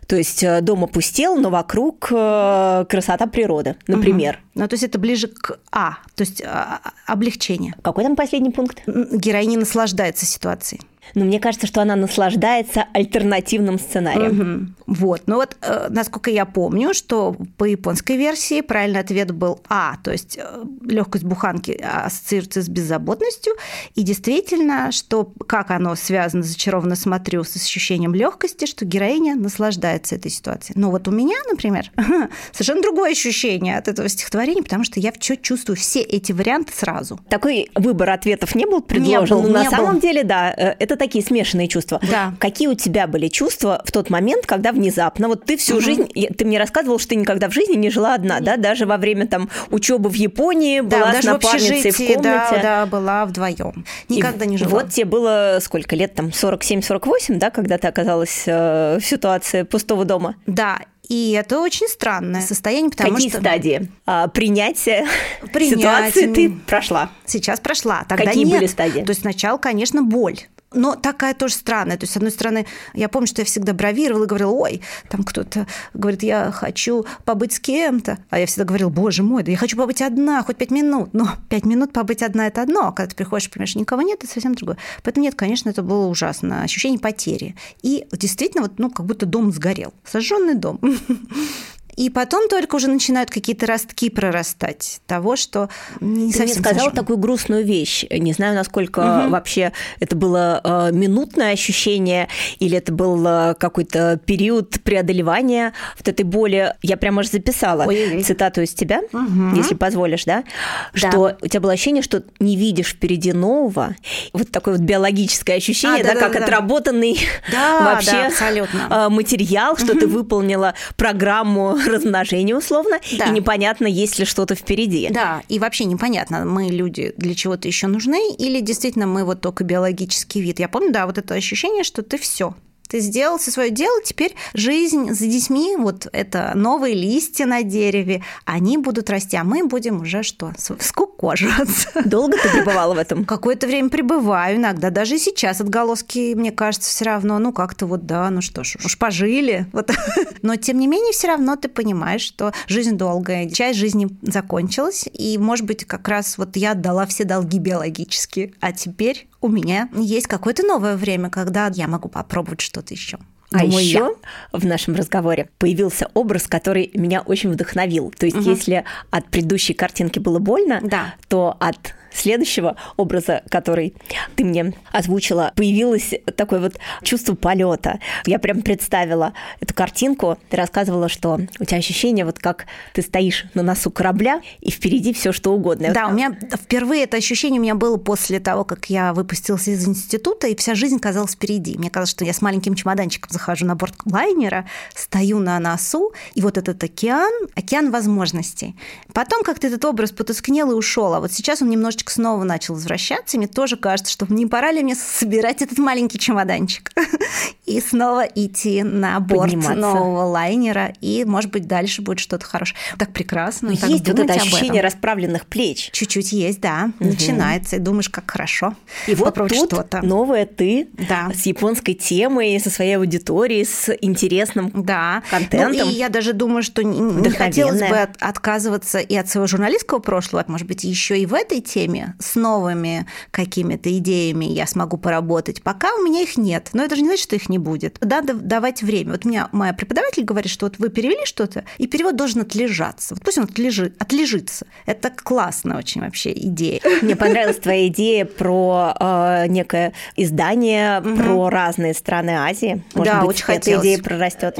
То есть э, дом опустел, но вокруг э, красота природы, например. Угу. Ну, то есть это ближе к А, то есть а, а, облегчение. Какой там последний пункт? Героиня наслаждается ситуацией. Но мне кажется, что она наслаждается альтернативным сценарием. Угу. Вот. Ну вот, э, насколько я помню, что по японской версии правильный ответ был А, то есть э, легкость буханки ассоциируется с беззаботностью, и действительно, что как оно связано, зачарованно смотрю, с ощущением легкости, что героиня наслаждается этой ситуацией. Но вот у меня, например, (laughs) совершенно другое ощущение от этого стихотворения, потому что я чувствую все эти варианты сразу. Такой выбор ответов не был предложен, не был, но не на был. самом деле, да, э, это это такие смешанные чувства. Да. Какие у тебя были чувства в тот момент, когда внезапно, вот ты всю угу. жизнь, ты мне рассказывал, что ты никогда в жизни не жила одна, да, даже во время там учебы в Японии да, была даже с напарницей в, в комнате. Да, да, была вдвоем. Никогда И не жила. Вот тебе было сколько лет, там 47-48, да, когда ты оказалась э, в ситуации пустого дома? Да, и это очень странное состояние, потому Какие что... стадии а, принятия Принять... ситуации ты прошла? Сейчас прошла. Тогда Какие нет. были стадии? То есть сначала, конечно, боль но такая тоже странная. То есть, с одной стороны, я помню, что я всегда бравировала и говорила, ой, там кто-то говорит, я хочу побыть с кем-то. А я всегда говорила, боже мой, да я хочу побыть одна, хоть пять минут. Но пять минут побыть одна – это одно, а когда ты приходишь, понимаешь, никого нет, это совсем другое. Поэтому нет, конечно, это было ужасно. Ощущение потери. И действительно, вот, ну, как будто дом сгорел. Сожженный дом. (laughs) И потом только уже начинают какие-то ростки прорастать того, что не Ты совсем мне сказала такую грустную вещь. Не знаю, насколько угу. вообще это было э, минутное ощущение или это был э, какой-то период преодолевания вот этой боли. Я прямо аж записала Ой-ой-ой. цитату из тебя, угу. если позволишь, да? Что у тебя было ощущение, что не видишь впереди нового. Вот такое вот биологическое ощущение, А, да, да, как да, да. отработанный Да, (laughs) вообще да, э, материал, что ты выполнила программу размножения условно, Да. и непонятно, есть ли что-то впереди. Да, и вообще непонятно, мы люди для чего-то еще нужны, или действительно мы вот только биологический вид. Я помню, да, вот это ощущение, что ты все, ты сделал все свое дело, теперь жизнь за детьми, вот это новые листья на дереве, они будут расти, а мы будем уже что? С, с ку- кажется. Долго ты пребывала в этом? Какое-то время пребываю иногда. Даже и сейчас отголоски, мне кажется, все равно, ну, как-то вот, да, ну что ж, уж пожили. Вот. (laughs) Но, тем не менее, все равно ты понимаешь, что жизнь долгая, часть жизни закончилась, и, может быть, как раз вот я отдала все долги биологически, а теперь у меня есть какое-то новое время, когда я могу попробовать что-то еще. А еще я. в нашем разговоре появился образ, который меня очень вдохновил. То есть, угу. если от предыдущей картинки было больно, да. то от следующего образа, который ты мне озвучила, появилось такое вот чувство полета. Я прям представила эту картинку. Ты рассказывала, что у тебя ощущение, вот как ты стоишь на носу корабля, и впереди все что угодно. Да, у меня впервые это ощущение у меня было после того, как я выпустилась из института, и вся жизнь казалась впереди. Мне казалось, что я с маленьким чемоданчиком захожу на борт лайнера, стою на носу, и вот этот океан, океан возможностей. Потом как-то этот образ потускнел и ушел, а вот сейчас он немножечко чемоданчик снова начал возвращаться, и мне тоже кажется, что не пора ли мне собирать этот маленький чемоданчик (laughs) и снова идти на борт нового лайнера, и, может быть, дальше будет что-то хорошее. Так прекрасно. Но так есть вот это ощущение расправленных плеч. Чуть-чуть есть, да. Угу. Начинается, и думаешь, как хорошо. И вот тут что-то. новое ты да. с японской темой, со своей аудиторией, с интересным да. контентом. Ну, и я даже думаю, что не хотелось бы отказываться и от своего журналистского прошлого, может быть, еще и в этой теме, идеями, с новыми какими-то идеями я смогу поработать. Пока у меня их нет, но это же не значит, что их не будет. Надо давать время. Вот меня моя преподаватель говорит, что вот вы перевели что-то, и перевод должен отлежаться. Вот пусть он отлежит, отлежится. Это классно очень вообще идея. Мне понравилась твоя идея про э, некое издание угу. про разные страны Азии. Может да, быть, очень эта хотелось. идея прорастет.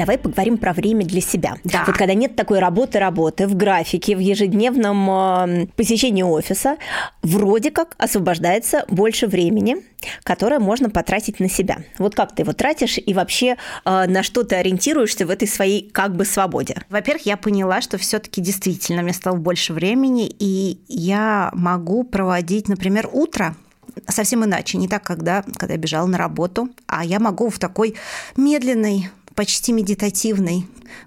Давай поговорим про время для себя. Да. Вот когда нет такой работы-работы в графике, в ежедневном э, посещении офиса, вроде как освобождается больше времени, которое можно потратить на себя. Вот как ты его тратишь и вообще э, на что ты ориентируешься в этой своей как бы свободе? Во-первых, я поняла, что все-таки действительно мне стало больше времени, и я могу проводить, например, утро совсем иначе, не так, когда, когда я бежала на работу, а я могу в такой медленной почти медитативной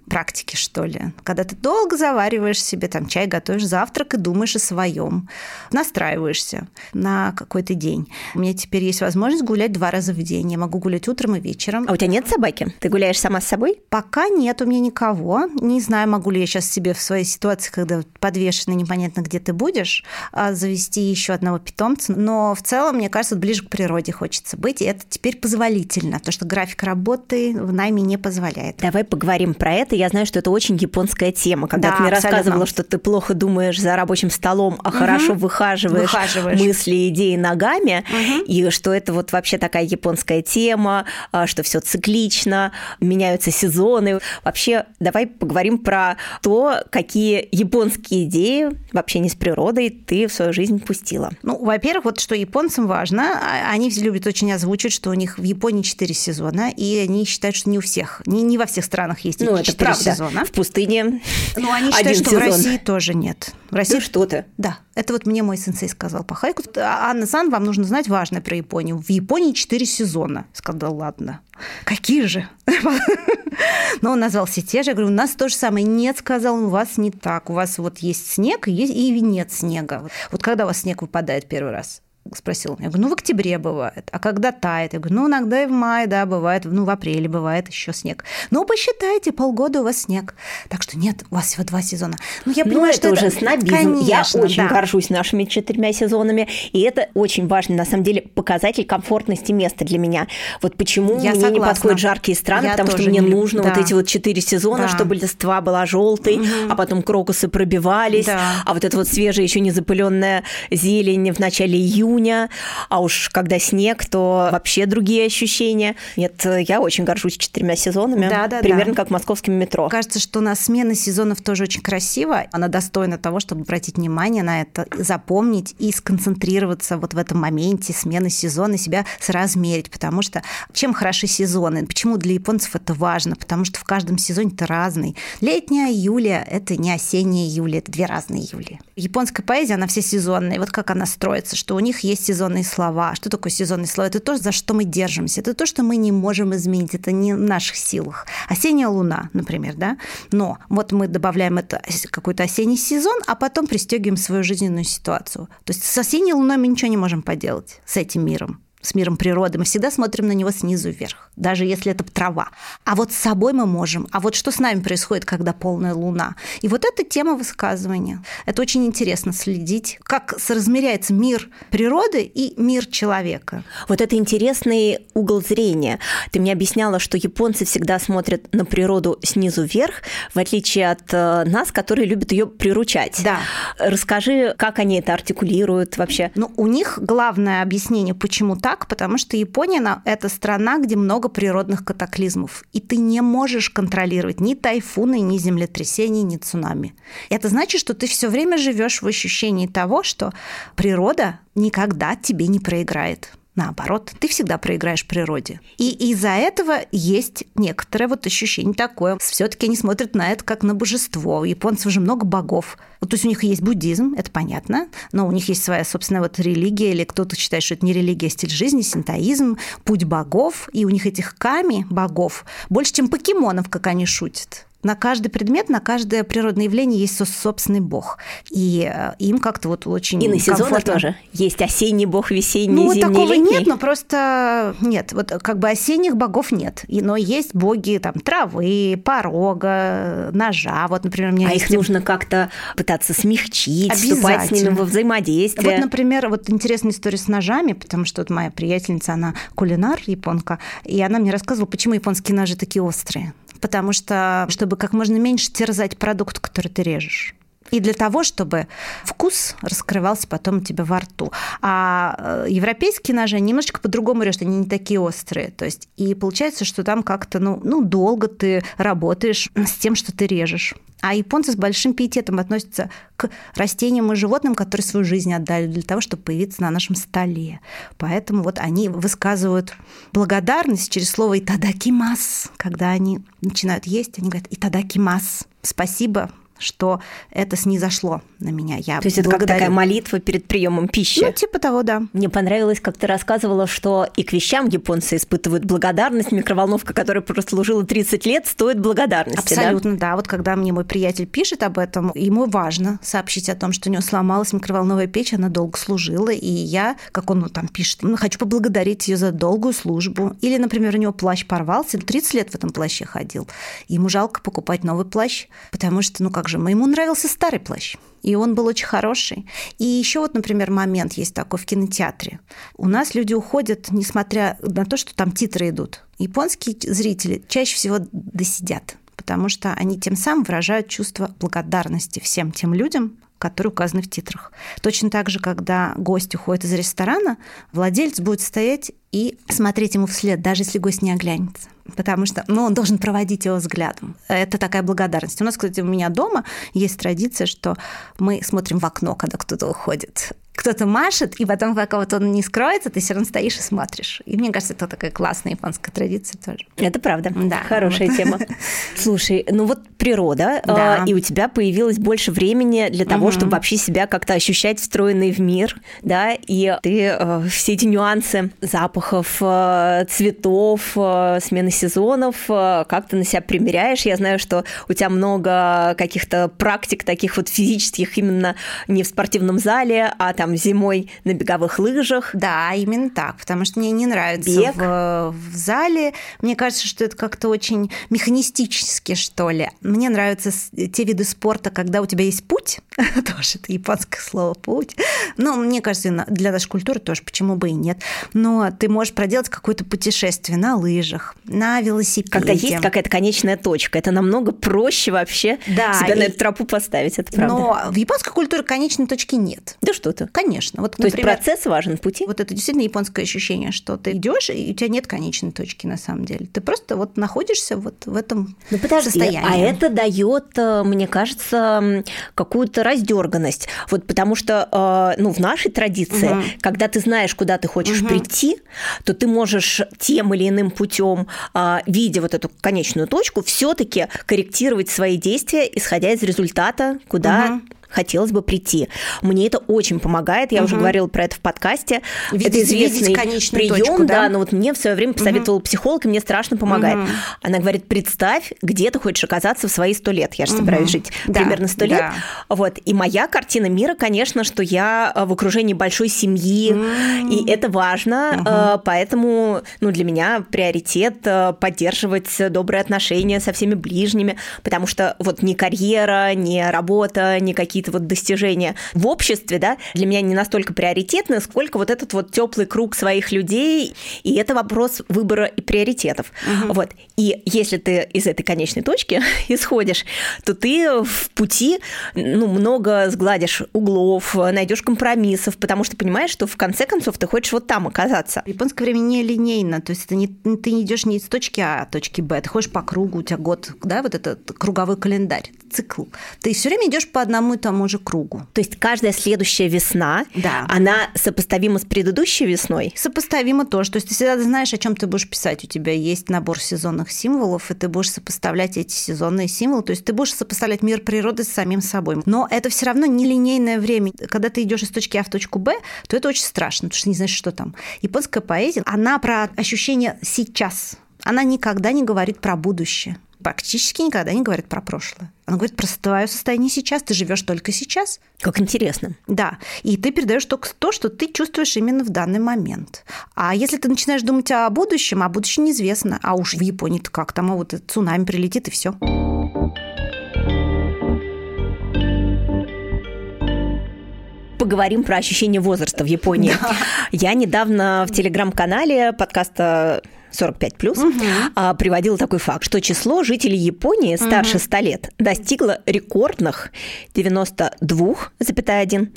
практики, что ли. Когда ты долго завариваешь себе там чай, готовишь завтрак и думаешь о своем, настраиваешься на какой-то день. У меня теперь есть возможность гулять два раза в день. Я могу гулять утром и вечером. А у тебя нет собаки? Ты гуляешь сама с собой? Пока нет у меня никого. Не знаю, могу ли я сейчас себе в своей ситуации, когда подвешена, непонятно, где ты будешь, а, завести еще одного питомца. Но в целом, мне кажется, ближе к природе хочется быть. И это теперь позволительно, потому что график работы в найме не позволяет. Давай поговорим про это. Я знаю, что это очень японская тема. Когда да, ты мне абсолютно. рассказывала, что ты плохо думаешь за рабочим столом, а угу. хорошо выхаживаешь, выхаживаешь мысли, идеи ногами, угу. и что это вот вообще такая японская тема, а, что все циклично, меняются сезоны. Вообще, давай поговорим про то, какие японские идеи вообще не с природой ты в свою жизнь пустила. Ну, во-первых, вот что японцам важно, а, они любят очень озвучивать, что у них в Японии 4 сезона, и они считают, что не у всех, не, не во всех странах есть ну, это правда. сезона. В пустыне Ну, они считают, что сезон. в России тоже нет. В России... Да что ты? Да. Это вот мне мой сенсей сказал по хайку. Анна Сан, вам нужно знать важное про Японию. В Японии четыре сезона. Сказал, ладно. Какие же? (laughs) Но он назвал все те же. Я говорю, у нас то же самое. Нет, сказал у вас не так. У вас вот есть снег и, есть, и нет снега. Вот когда у вас снег выпадает первый раз? Спросил. Я говорю, ну, в октябре бывает. А когда тает? Я говорю, ну, иногда и в мае, да, бывает. Ну, в апреле бывает еще снег. Ну, посчитайте, полгода у вас снег. Так что нет, у вас всего два сезона. Ну, я понимаю, ну, что это уже снобизм. Конечно, я очень да. горжусь нашими четырьмя сезонами. И это очень важный, на самом деле, показатель комфортности места для меня. Вот почему я мне согласна. не подходят жаркие страны, я потому что мне нужно да. вот эти вот четыре сезона, да. чтобы листва была желтой, угу. а потом крокусы пробивались, да. а вот эта вот свежая, еще не запыленная зелень в начале июня июня, а уж когда снег, то вообще другие ощущения. Нет, я очень горжусь четырьмя сезонами, да, да, примерно да. как московским метро. Кажется, что у нас смена сезонов тоже очень красиво. Она достойна того, чтобы обратить внимание на это, запомнить и сконцентрироваться вот в этом моменте смены сезона, себя соразмерить, потому что чем хороши сезоны? Почему для японцев это важно? Потому что в каждом сезоне это разный. Летняя июля – это не осенняя июля, это две разные июли. Японская поэзия, она все сезонная. Вот как она строится, что у них есть сезонные слова. Что такое сезонные слова? Это то, за что мы держимся. Это то, что мы не можем изменить. Это не в наших силах. Осенняя луна, например, да? Но вот мы добавляем это какой-то осенний сезон, а потом пристегиваем свою жизненную ситуацию. То есть с осенней луной мы ничего не можем поделать с этим миром с миром природы, мы всегда смотрим на него снизу вверх, даже если это трава. А вот с собой мы можем. А вот что с нами происходит, когда полная луна? И вот эта тема высказывания. Это очень интересно следить, как соразмеряется мир природы и мир человека. Вот это интересный угол зрения. Ты мне объясняла, что японцы всегда смотрят на природу снизу вверх, в отличие от э, нас, которые любят ее приручать. Да. Расскажи, как они это артикулируют вообще? Ну, у них главное объяснение, почему так, так, потому что Япония – это страна, где много природных катаклизмов, и ты не можешь контролировать ни тайфуны, ни землетрясения, ни цунами. Это значит, что ты все время живешь в ощущении того, что природа никогда тебе не проиграет. Наоборот, ты всегда проиграешь природе. И из-за этого есть некоторое вот ощущение такое. Все-таки они смотрят на это как на божество. У японцев уже много богов. Вот, то есть у них есть буддизм, это понятно, но у них есть своя собственная вот религия, или кто-то считает, что это не религия, а стиль жизни, синтоизм, путь богов, и у них этих ками богов больше, чем покемонов, как они шутят на каждый предмет, на каждое природное явление есть собственный бог. И э, им как-то вот очень И на сезоны тоже. Есть осенний бог, весенний, ну, зимний, такого летний. нет, но просто нет. Вот как бы осенних богов нет. Но есть боги там травы, порога, ножа. Вот, например, у меня А есть... их нужно как-то пытаться смягчить, вступать с ними во взаимодействие. Вот, например, вот интересная история с ножами, потому что вот моя приятельница, она кулинар, японка, и она мне рассказывала, почему японские ножи такие острые потому что, чтобы как можно меньше терзать продукт, который ты режешь и для того, чтобы вкус раскрывался потом у тебя во рту. А э, европейские ножи немножечко по-другому режут, они не такие острые. То есть, и получается, что там как-то, ну, ну, долго ты работаешь с тем, что ты режешь. А японцы с большим пиететом относятся к растениям и животным, которые свою жизнь отдали для того, чтобы появиться на нашем столе. Поэтому вот они высказывают благодарность через слово «итадакимас». Когда они начинают есть, они говорят «итадакимас». Спасибо, что это снизошло на меня. Я То есть это как такая молитва перед приемом пищи? Ну, типа того, да. Мне понравилось, как ты рассказывала, что и к вещам японцы испытывают благодарность. Микроволновка, которая прослужила 30 лет, стоит благодарности, Абсолютно, да? да. Вот когда мне мой приятель пишет об этом, ему важно сообщить о том, что у него сломалась микроволновая печь, она долго служила, и я, как он ну, там пишет, ну, хочу поблагодарить ее за долгую службу. Или, например, у него плащ порвался, 30 лет в этом плаще ходил. Ему жалко покупать новый плащ, потому что, ну как же, ему нравился старый плащ и он был очень хороший. И еще вот, например, момент есть такой в кинотеатре. У нас люди уходят, несмотря на то, что там титры идут. Японские зрители чаще всего досидят, потому что они тем самым выражают чувство благодарности всем тем людям, которые указаны в титрах. Точно так же, когда гость уходит из ресторана, владелец будет стоять и смотреть ему вслед, даже если гость не оглянется потому что ну, он должен проводить его взглядом. Это такая благодарность. У нас, кстати, у меня дома есть традиция, что мы смотрим в окно, когда кто-то уходит кто-то машет, и потом, пока вот он не скроется, ты все равно стоишь и смотришь. И мне кажется, это такая классная японская традиция тоже. Это правда. Да. Хорошая вот. тема. (laughs) Слушай, ну вот природа, да. э, и у тебя появилось больше времени для того, угу. чтобы вообще себя как-то ощущать встроенной в мир, да, и ты э, все эти нюансы запахов, э, цветов, э, смены сезонов э, как-то на себя примеряешь. Я знаю, что у тебя много каких-то практик таких вот физических именно не в спортивном зале, а там там зимой на беговых лыжах. Да, именно так, потому что мне не нравится Бег. В, в зале. Мне кажется, что это как-то очень механистически, что ли. Мне нравятся те виды спорта, когда у тебя есть путь, (laughs) тоже это японское слово путь. Но мне кажется, для нашей культуры тоже, почему бы и нет. Но ты можешь проделать какое-то путешествие на лыжах, на велосипеде. Когда есть какая-то конечная точка, это намного проще вообще да, себя и... на эту тропу поставить, это правда. Но в японской культуре конечной точки нет. Да что ты. Конечно. Вот, То например, есть процесс важен пути? Вот это действительно японское ощущение, что ты идешь, и у тебя нет конечной точки на самом деле. Ты просто вот находишься вот в этом ну, подожди, состоянии. А это дает, э, мне кажется, какую-то раздерганность. Вот потому что, э, ну, в нашей традиции, угу. когда ты знаешь, куда ты хочешь угу. прийти, то ты можешь тем или иным путем, э, видя вот эту конечную точку, все-таки корректировать свои действия, исходя из результата, куда угу хотелось бы прийти. Мне это очень помогает, я угу. уже говорила про это в подкасте. Видеть, это известный прием, точку, да? да, но вот мне в свое время посоветовал угу. психолог, и мне страшно помогает. Угу. Она говорит, представь, где ты хочешь оказаться в свои сто лет. Я же угу. собираюсь жить да, примерно сто лет. Да. Вот. И моя картина мира, конечно, что я э, в окружении большой семьи, угу. и это важно, угу. поэтому ну, для меня приоритет э, поддерживать добрые отношения со всеми ближними, потому что вот ни карьера, ни работа, ни какие-то вот достижения в обществе, да, для меня не настолько приоритетны, сколько вот этот вот теплый круг своих людей, и это вопрос выбора и приоритетов. Угу. Вот. И если ты из этой конечной точки (laughs) исходишь, то ты в пути ну, много сгладишь углов, найдешь компромиссов, потому что понимаешь, что в конце концов ты хочешь вот там оказаться. Японское время не линейно, то есть это не, ты не идешь не из точки А, а точки Б, ты ходишь по кругу, у тебя год, да, вот этот круговой календарь, цикл. Ты все время идешь по одному и тому же кругу. То есть каждая следующая весна, да. она сопоставима с предыдущей весной? Сопоставима тоже. То есть ты всегда знаешь, о чем ты будешь писать. У тебя есть набор сезонных символов, и ты будешь сопоставлять эти сезонные символы. То есть ты будешь сопоставлять мир природы с самим собой. Но это все равно нелинейное время. Когда ты идешь из точки А в точку Б, то это очень страшно, потому что не знаешь, что там. Японская поэзия, она про ощущение сейчас. Она никогда не говорит про будущее практически никогда не говорит про прошлое. Она говорит про твое состояние сейчас. Ты живешь только сейчас. Как интересно. Да. И ты передаешь только то, что ты чувствуешь именно в данный момент. А если ты начинаешь думать о будущем, а будущее неизвестно, а уж в Японии-то как там, а вот цунами прилетит и все. поговорим про ощущение возраста в Японии. Да. Я недавно в телеграм-канале подкаста 45 плюс, угу. приводила такой факт, что число жителей Японии старше 100 лет достигло рекордных 92,1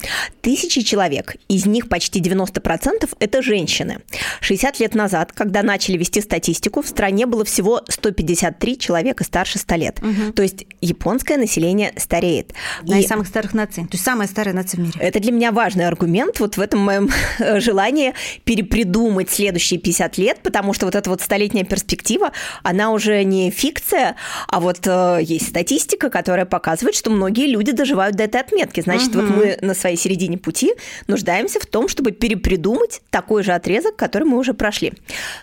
тысячи человек. Из них почти 90% это женщины. 60 лет назад, когда начали вести статистику, в стране было всего 153 человека старше 100 лет. Угу. То есть японское население стареет. Одна и... из самых старых наций. То есть самая старая нация в мире. Это для меня важный аргумент вот в этом моем (laughs) желании перепридумать следующие 50 лет, потому что вот это эта вот столетняя перспектива, она уже не фикция, а вот э, есть статистика, которая показывает, что многие люди доживают до этой отметки. Значит, угу. вот мы на своей середине пути нуждаемся в том, чтобы перепридумать такой же отрезок, который мы уже прошли.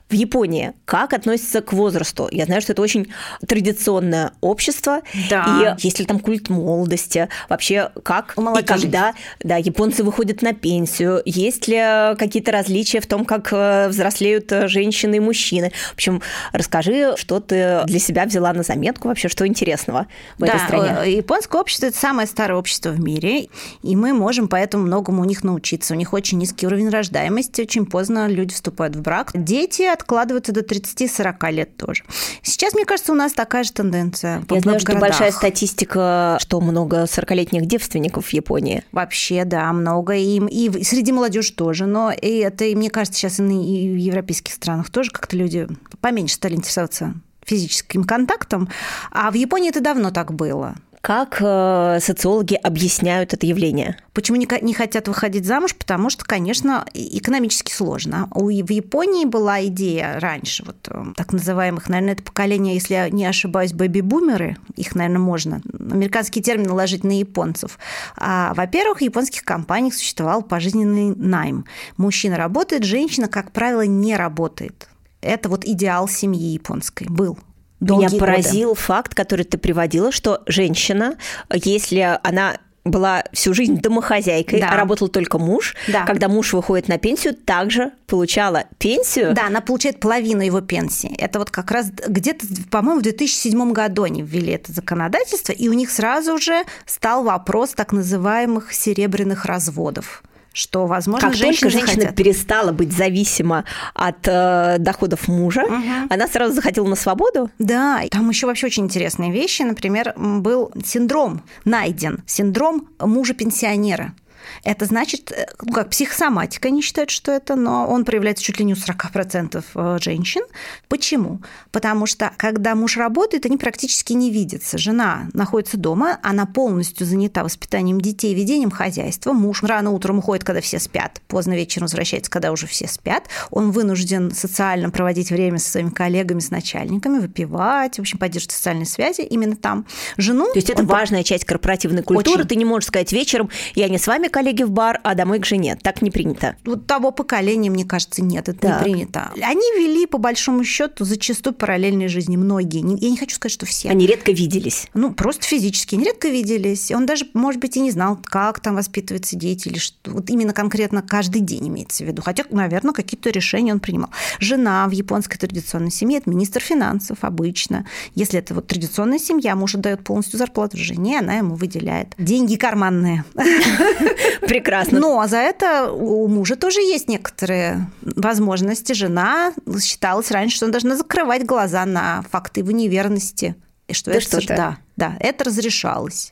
В Японии как относится к возрасту? Я знаю, что это очень традиционное общество, да. и есть ли там культ молодости, вообще как и когда да, японцы выходят на пенсию, есть ли какие-то различия в том, как э, взрослеют э, женщины и мужчины, мужчины. В общем, расскажи, что ты для себя взяла на заметку, вообще, что интересного в да, этой стране. Э, японское общество – это самое старое общество в мире, и мы можем поэтому многому у них научиться. У них очень низкий уровень рождаемости, очень поздно люди вступают в брак. Дети откладываются до 30-40 лет тоже. Сейчас, мне кажется, у нас такая же тенденция. Я знаю, что большая статистика, что много 40-летних девственников в Японии. Вообще, да, много. И, и среди молодежи тоже. Но и это, мне кажется, сейчас и в европейских странах тоже как-то люди поменьше стали интересоваться физическим контактом, а в Японии это давно так было. Как э, социологи объясняют это явление? Почему не, хотят выходить замуж? Потому что, конечно, экономически сложно. У, в Японии была идея раньше, вот э, так называемых, наверное, это поколение, если я не ошибаюсь, бэби-бумеры, их, наверное, можно, американский термин наложить на японцев. А, во-первых, в японских компаниях существовал пожизненный найм. Мужчина работает, женщина, как правило, не работает. Это вот идеал семьи японской был. Меня поразил годы. факт, который ты приводила, что женщина, если она была всю жизнь домохозяйкой, да. а работал только муж. Да. Когда муж выходит на пенсию, также получала пенсию. Да, она получает половину его пенсии. Это вот как раз где-то, по-моему, в 2007 году они ввели это законодательство, и у них сразу же стал вопрос так называемых серебряных разводов что, возможно, как только женщина захотят. перестала быть зависима от э, доходов мужа, угу. она сразу захотела на свободу. Да, там еще вообще очень интересные вещи. Например, был синдром найден, синдром мужа-пенсионера. Это значит, э, ну, как психосоматика, они считают, что это, но он проявляется чуть ли не у 40% э, женщин. Почему? Потому что, когда муж работает, они практически не видятся. Жена находится дома, она полностью занята воспитанием детей, ведением хозяйства. Муж рано утром уходит, когда все спят, поздно вечером возвращается, когда уже все спят. Он вынужден социально проводить время со своими коллегами, с начальниками, выпивать, в общем, поддерживать социальные связи именно там. Жену... То есть это важная часть корпоративной культуры. Очень. Ты не можешь сказать вечером, я не с вами, коллеги, в бар, а домой к жене. Так не принято. Вот того поколения, мне кажется, нет, это так. не принято. Они вели, по большому счету, зачастую параллельные жизни, многие. Я не хочу сказать, что все. Они редко виделись. Ну, просто физически они редко виделись. Он даже, может быть, и не знал, как там воспитываются дети, или что. Вот именно конкретно каждый день имеется в виду. Хотя, наверное, какие-то решения он принимал. Жена в японской традиционной семье – это министр финансов обычно. Если это вот традиционная семья, муж отдает полностью зарплату жене, она ему выделяет деньги карманные. (laughs) Прекрасно. Но за это у мужа тоже есть некоторые возможности. Жена считалась раньше, что он должна закрывать глаза на факты его неверности. И что да это, что да, да, это разрешалось.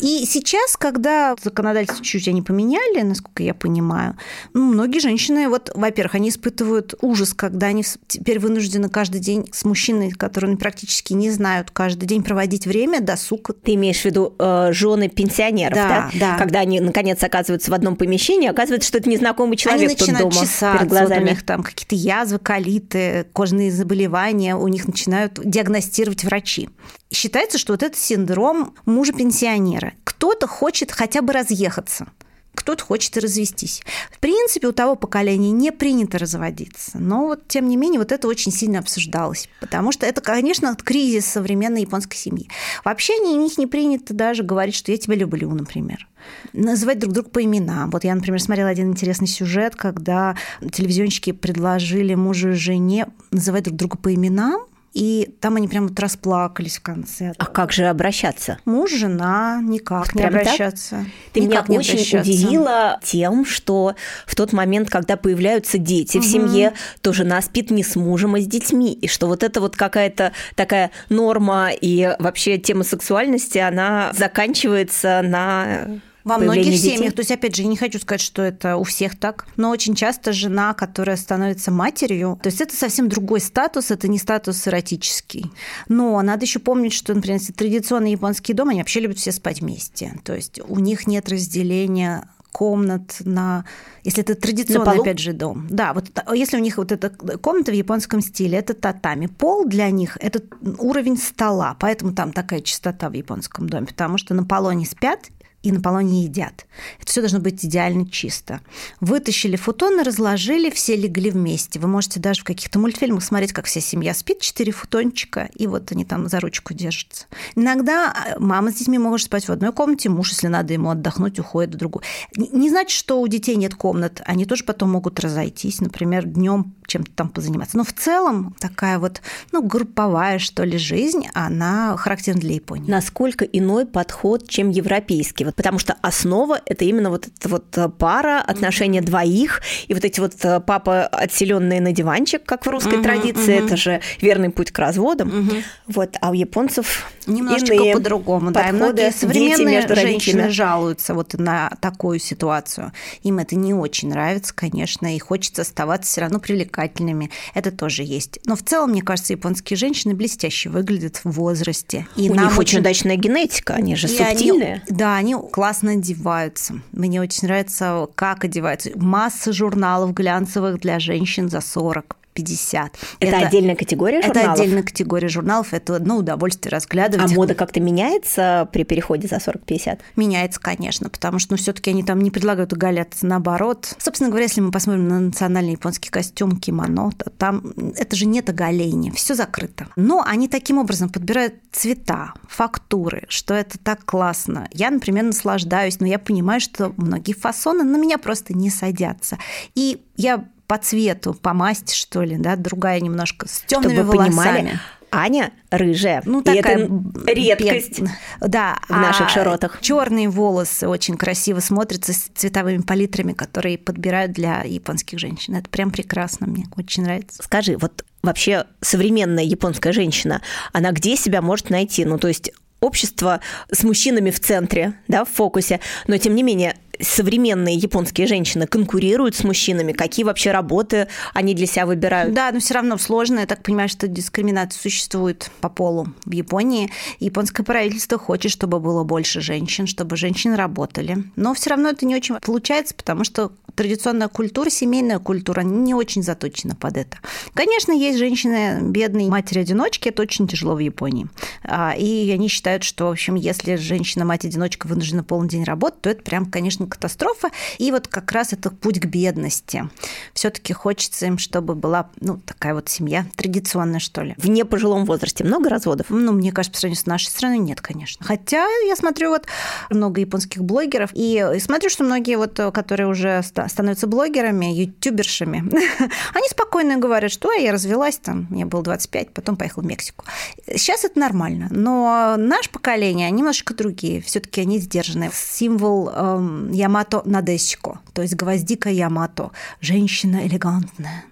И сейчас, когда законодательство чуть-чуть они поменяли, насколько я понимаю, ну, многие женщины, вот, во-первых, они испытывают ужас, когда они теперь вынуждены каждый день с мужчиной, которые они практически не знают, каждый день проводить время, досуг. Ты имеешь в виду э, жены пенсионеров, да, да? да? Когда они, наконец, оказываются в одном помещении, оказывается, что это незнакомый человек они начинают тут дома чесаться, перед глазами. Вот у них там какие-то язвы, колиты, кожные заболевания, у них начинают диагностировать врачи. Считается, что вот это синдром мужа-пенсионера. Кто-то хочет хотя бы разъехаться кто-то хочет развестись. В принципе, у того поколения не принято разводиться, но вот, тем не менее, вот это очень сильно обсуждалось, потому что это, конечно, кризис современной японской семьи. Вообще у них не принято даже говорить, что я тебя люблю, например называть друг друга по именам. Вот я, например, смотрела один интересный сюжет, когда телевизионщики предложили мужу и жене называть друг друга по именам, и там они прям вот расплакались в конце. А как же обращаться? Муж, жена, никак не обращаться. Так? Ты никак меня очень обращаться. удивила тем, что в тот момент, когда появляются дети угу. в семье, то жена спит не с мужем, а с детьми. И что вот это вот какая-то такая норма и вообще тема сексуальности, она заканчивается на во многих семьях, то есть, опять же, я не хочу сказать, что это у всех так, но очень часто жена, которая становится матерью, то есть это совсем другой статус, это не статус эротический. Но надо еще помнить, что, например, традиционный японский дом, они вообще любят все спать вместе. То есть у них нет разделения комнат на... Если это традиционный, опять же, дом. Да, вот если у них вот эта комната в японском стиле, это татами. Пол для них – это уровень стола, поэтому там такая чистота в японском доме, потому что на полу они спят, и на полу не едят. Это все должно быть идеально чисто. Вытащили футоны, разложили, все легли вместе. Вы можете даже в каких-то мультфильмах смотреть, как вся семья спит, четыре футончика, и вот они там за ручку держатся. Иногда э, мама с детьми может спать в одной комнате, муж, если надо ему отдохнуть, уходит в другую. Не значит, что у детей нет комнат, они тоже потом могут разойтись, например, днем чем-то там позаниматься. Но в целом такая вот ну, групповая, что ли, жизнь, она характерна для Японии. Насколько иной подход, чем европейский? Вот потому что основа – это именно вот эта вот э, пара, отношения mm-hmm. двоих, и вот эти вот э, папа отселенные на диванчик, как в русской mm-hmm, традиции, mm-hmm. это же верный путь к разводам. Mm-hmm. Вот, а у японцев немножечко по-другому. Да, и многие современные женщины жалуются вот на такую ситуацию. Им это не очень нравится, конечно, и хочется оставаться все равно привлекательными. Это тоже есть. Но в целом, мне кажется, японские женщины блестяще выглядят в возрасте. И у них очень удачная генетика, они же и субтильные. Они, да, они классно одеваются. Мне очень нравится, как одеваются. Масса журналов глянцевых для женщин за 40 50. Это, это отдельная категория журналов? Это отдельная категория журналов, это одно удовольствие разглядывать. А мода как-то меняется при переходе за 40-50? Меняется, конечно, потому что ну, все таки они там не предлагают оголяться, наоборот. Собственно говоря, если мы посмотрим на национальный японский костюм, кимоно, то там это же нет оголения, все закрыто. Но они таким образом подбирают цвета, фактуры, что это так классно. Я, например, наслаждаюсь, но я понимаю, что многие фасоны на меня просто не садятся. И я по цвету, по масти, что ли, да, другая немножко, с темными Чтобы волосами. Понимали, Аня рыжая. Ну, такая и это редкость да, в наших а широтах. Черные волосы очень красиво смотрятся с цветовыми палитрами, которые подбирают для японских женщин. Это прям прекрасно, мне очень нравится. Скажи, вот вообще современная японская женщина, она где себя может найти? Ну, то есть общество с мужчинами в центре, да, в фокусе, но тем не менее современные японские женщины конкурируют с мужчинами? Какие вообще работы они для себя выбирают? Да, но все равно сложно. Я так понимаю, что дискриминация существует по полу в Японии. Японское правительство хочет, чтобы было больше женщин, чтобы женщины работали. Но все равно это не очень получается, потому что традиционная культура, семейная культура не очень заточена под это. Конечно, есть женщины бедные, матери-одиночки, это очень тяжело в Японии. А, и они считают, что, в общем, если женщина-мать-одиночка вынуждена полный день работать, то это прям, конечно, катастрофа. И вот как раз это путь к бедности. все таки хочется им, чтобы была, ну, такая вот семья традиционная, что ли. В непожилом возрасте много разводов? Ну, мне кажется, по сравнению с нашей страной нет, конечно. Хотя я смотрю вот много японских блогеров, и смотрю, что многие вот, которые уже становятся блогерами, ютубершами, (laughs) они спокойно говорят, что я развелась, там, мне было 25, потом поехала в Мексику. Сейчас это нормально, но наше поколение немножечко другие, все таки они сдержанные. Символ эм, Ямато Надесико, то есть гвоздика Ямато, женщина элегантная,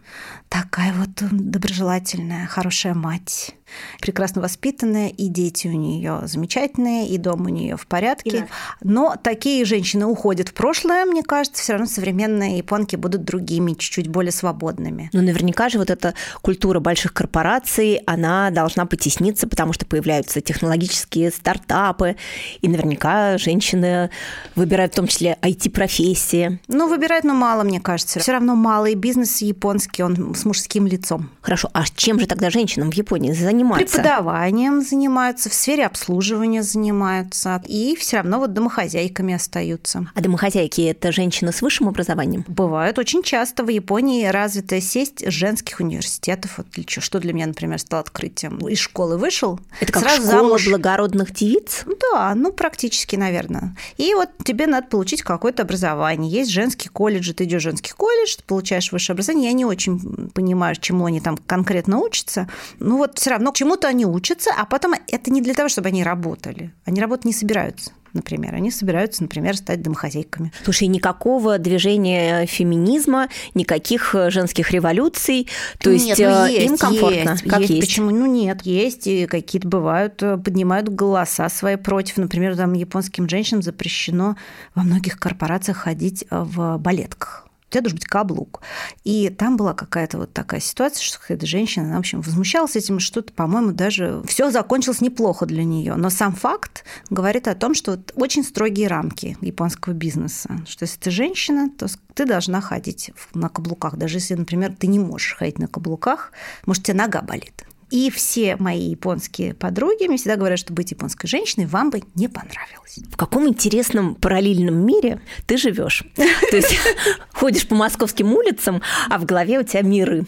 такая вот доброжелательная, хорошая мать прекрасно воспитанная, и дети у нее замечательные, и дом у нее в порядке. Но такие женщины уходят в прошлое, мне кажется, все равно современные японки будут другими, чуть-чуть более свободными. Но наверняка же вот эта культура больших корпораций, она должна потесниться, потому что появляются технологические стартапы, и наверняка женщины выбирают в том числе IT-профессии. Ну, выбирают, но мало, мне кажется. Все равно малый бизнес японский, он с мужским лицом. Хорошо, а чем же тогда женщинам в Японии заниматься? Преподаванием занимаются, в сфере обслуживания занимаются, и все равно вот домохозяйками остаются. А домохозяйки – это женщины с высшим образованием? Бывают очень часто. В Японии развитая сеть женских университетов. Вот что для меня, например, стало открытием. Из школы вышел, Это как сразу школа замуж. благородных девиц? Да, ну практически, наверное. И вот тебе надо получить какое-то образование. Есть женский колледж, ты идешь в женский колледж, ты получаешь высшее образование. Я не очень понимаю, чему они там конкретно учатся. Ну вот все равно чему-то они учатся, а потом это не для того, чтобы они работали. Они работать не собираются например. Они собираются, например, стать домохозяйками. Слушай, никакого движения феминизма, никаких женских революций, то нет, есть, ну, есть им комфортно, есть, как есть. есть. Почему? Ну нет, есть и какие-то бывают, поднимают голоса свои против. Например, там японским женщинам запрещено во многих корпорациях ходить в балетках у тебя должен быть каблук. И там была какая-то вот такая ситуация, что какая-то женщина, она, в общем, возмущалась этим, что-то, по-моему, даже все закончилось неплохо для нее. Но сам факт говорит о том, что вот очень строгие рамки японского бизнеса, что если ты женщина, то ты должна ходить на каблуках, даже если, например, ты не можешь ходить на каблуках, может, тебе нога болит. И все мои японские подруги мне всегда говорят, что быть японской женщиной вам бы не понравилось. В каком интересном параллельном мире ты живешь? То есть (laughs) ходишь по московским улицам, а в голове у тебя миры.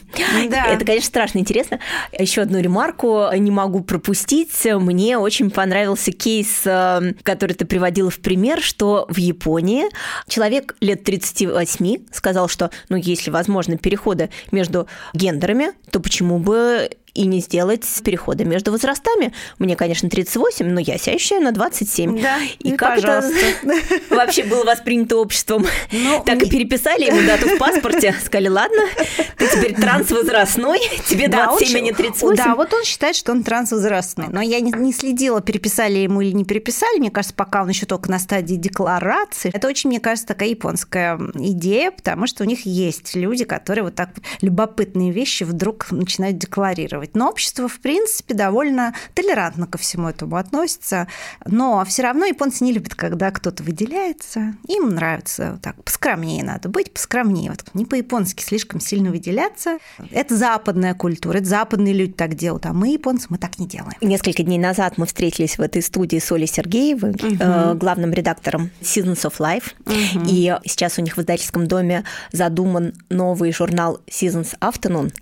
Да. Это, конечно, страшно интересно. Еще одну ремарку не могу пропустить. Мне очень понравился кейс, э, который ты приводила в пример, что в Японии человек лет 38 сказал, что, ну, если возможны переходы между гендерами, то почему бы и не сделать перехода между возрастами. Мне, конечно, 38, но я себя ощущаю на 27. Да, и, и как пожалуйста. это (laughs) вообще было воспринято обществом? Ну, так и переписали ему дату в паспорте. Сказали, ладно, ты теперь трансвозрастной, тебе 27, а не 38. Да, вот он считает, что он трансвозрастной. Но я не следила, переписали ему или не переписали. Мне кажется, пока он еще только на стадии декларации. Это очень, мне кажется, такая японская идея, потому что у них есть люди, которые вот так любопытные вещи вдруг начинают декларировать регулировать. Но общество, в принципе, довольно толерантно ко всему этому относится. Но все равно японцы не любят, когда кто-то выделяется. Им нравится так, поскромнее надо быть, поскромнее. Вот не по-японски слишком сильно выделяться. Это западная культура, это западные люди так делают, а мы, японцы, мы так не делаем. Несколько дней назад мы встретились в этой студии с Олей Сергеевой, угу. главным редактором Seasons of Life. Угу. И сейчас у них в издательском доме задуман новый журнал Seasons Afternoon.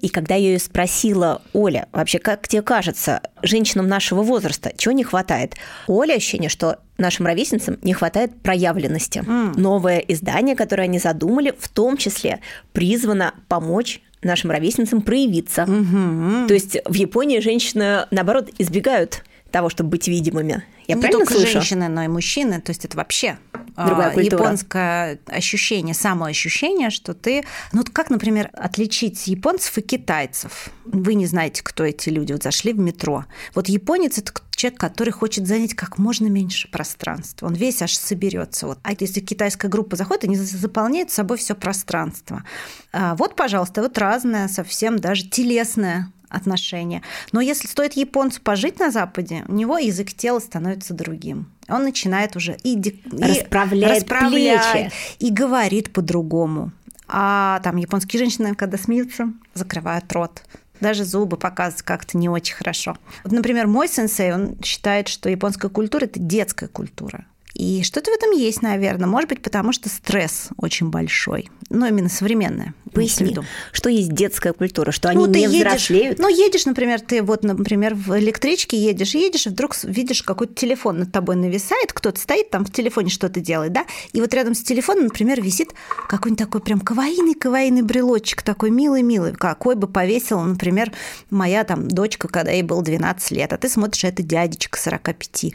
И когда я ее спросила, спросила, Оля, вообще, как тебе кажется, женщинам нашего возраста чего не хватает? У Оли ощущение, что нашим ровесницам не хватает проявленности. Mm. Новое издание, которое они задумали, в том числе призвано помочь нашим ровесницам проявиться. Mm-hmm. То есть в Японии женщины, наоборот, избегают того, чтобы быть видимыми. Я не только слышу? женщины, но и мужчины. То есть это вообще Другая культура. японское ощущение, самоощущение, что ты... Ну, как, например, отличить японцев и китайцев? Вы не знаете, кто эти люди. Вот зашли в метро. Вот японец – это человек, который хочет занять как можно меньше пространства. Он весь аж соберется. Вот. А если китайская группа заходит, они заполняют собой все пространство. А вот, пожалуйста, вот разное, совсем даже телесное отношение. Но если стоит японцу пожить на Западе, у него язык тела становится другим. Он начинает уже и, и расправлять, расправлять плечи. и говорит по-другому. А там японские женщины, когда смеются, закрывают рот даже зубы показывают как-то не очень хорошо. Вот, например, мой сенсей, он считает, что японская культура – это детская культура. И что-то в этом есть, наверное. Может быть, потому что стресс очень большой. Ну, именно современная. Поясни, что есть детская культура, что они ну, не едешь, взрослеют? Ну, едешь, например, ты вот, например, в электричке едешь, едешь, и вдруг видишь какой-то телефон над тобой нависает, кто-то стоит там в телефоне что-то делает, да, и вот рядом с телефоном, например, висит какой-нибудь такой прям кавайный-кавайный брелочек, такой милый-милый, какой бы повесила, например, моя там дочка, когда ей было 12 лет, а ты смотришь, это дядечка 45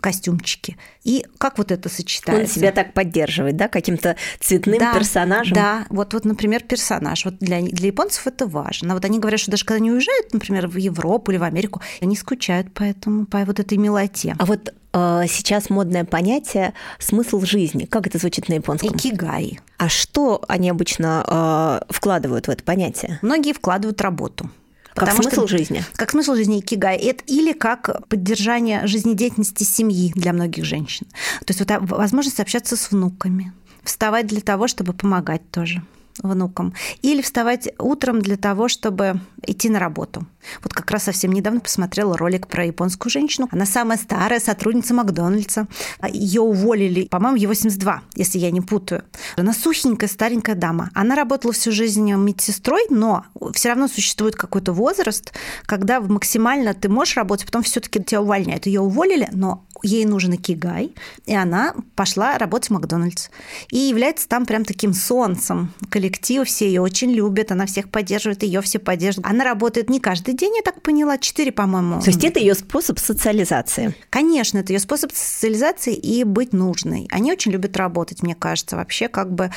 в костюмчике. И как вот это сочетается? Он себя так поддерживает, да, каким-то цветным да, персонажем? Да, вот, вот, например, персонаж. Вот для, для японцев это важно. Вот они говорят, что даже когда они уезжают, например, в Европу или в Америку, они скучают по этому, по вот этой милоте. А вот э, сейчас модное понятие смысл жизни. Как это звучит на японском? Икигай. А что они обычно э, вкладывают в это понятие? Многие вкладывают работу. Как смысл что, жизни? Как смысл жизни икигай. Это или как поддержание жизнедеятельности семьи для многих женщин. То есть вот возможность общаться с внуками, вставать для того, чтобы помогать тоже внукам. Или вставать утром для того, чтобы идти на работу. Вот как раз совсем недавно посмотрела ролик про японскую женщину. Она самая старая сотрудница Макдональдса. Ее уволили, по-моему, ей 82, если я не путаю. Она сухенькая, старенькая дама. Она работала всю жизнь медсестрой, но все равно существует какой-то возраст, когда максимально ты можешь работать, потом все-таки тебя увольняют. Ее уволили, но ей нужен икигай, и она пошла работать в Макдональдс. И является там прям таким солнцем коллектива, все ее очень любят, она всех поддерживает, ее все поддерживают. Она работает не каждый день, я так поняла, четыре, по-моему. То есть это ее способ социализации? Конечно, это ее способ социализации и быть нужной. Они очень любят работать, мне кажется. Вообще, как бы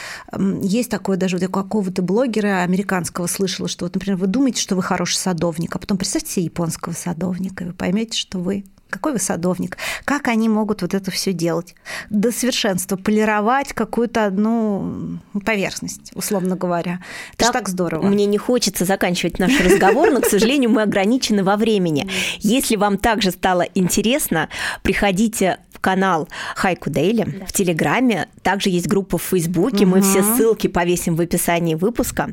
есть такое даже вот какого-то блогера американского слышала, что вот, например, вы думаете, что вы хороший садовник, а потом представьте себе японского садовника, и вы поймете, что вы какой вы садовник, как они могут вот это все делать до совершенства, полировать какую-то одну поверхность, условно говоря. Это так, так здорово. Мне не хочется заканчивать наш разговор, но, к сожалению, мы ограничены во времени. (laughs) Если вам также стало интересно, приходите в канал Хайку Дейли в Телеграме. Также есть группа в Фейсбуке. Мы все ссылки повесим в описании выпуска.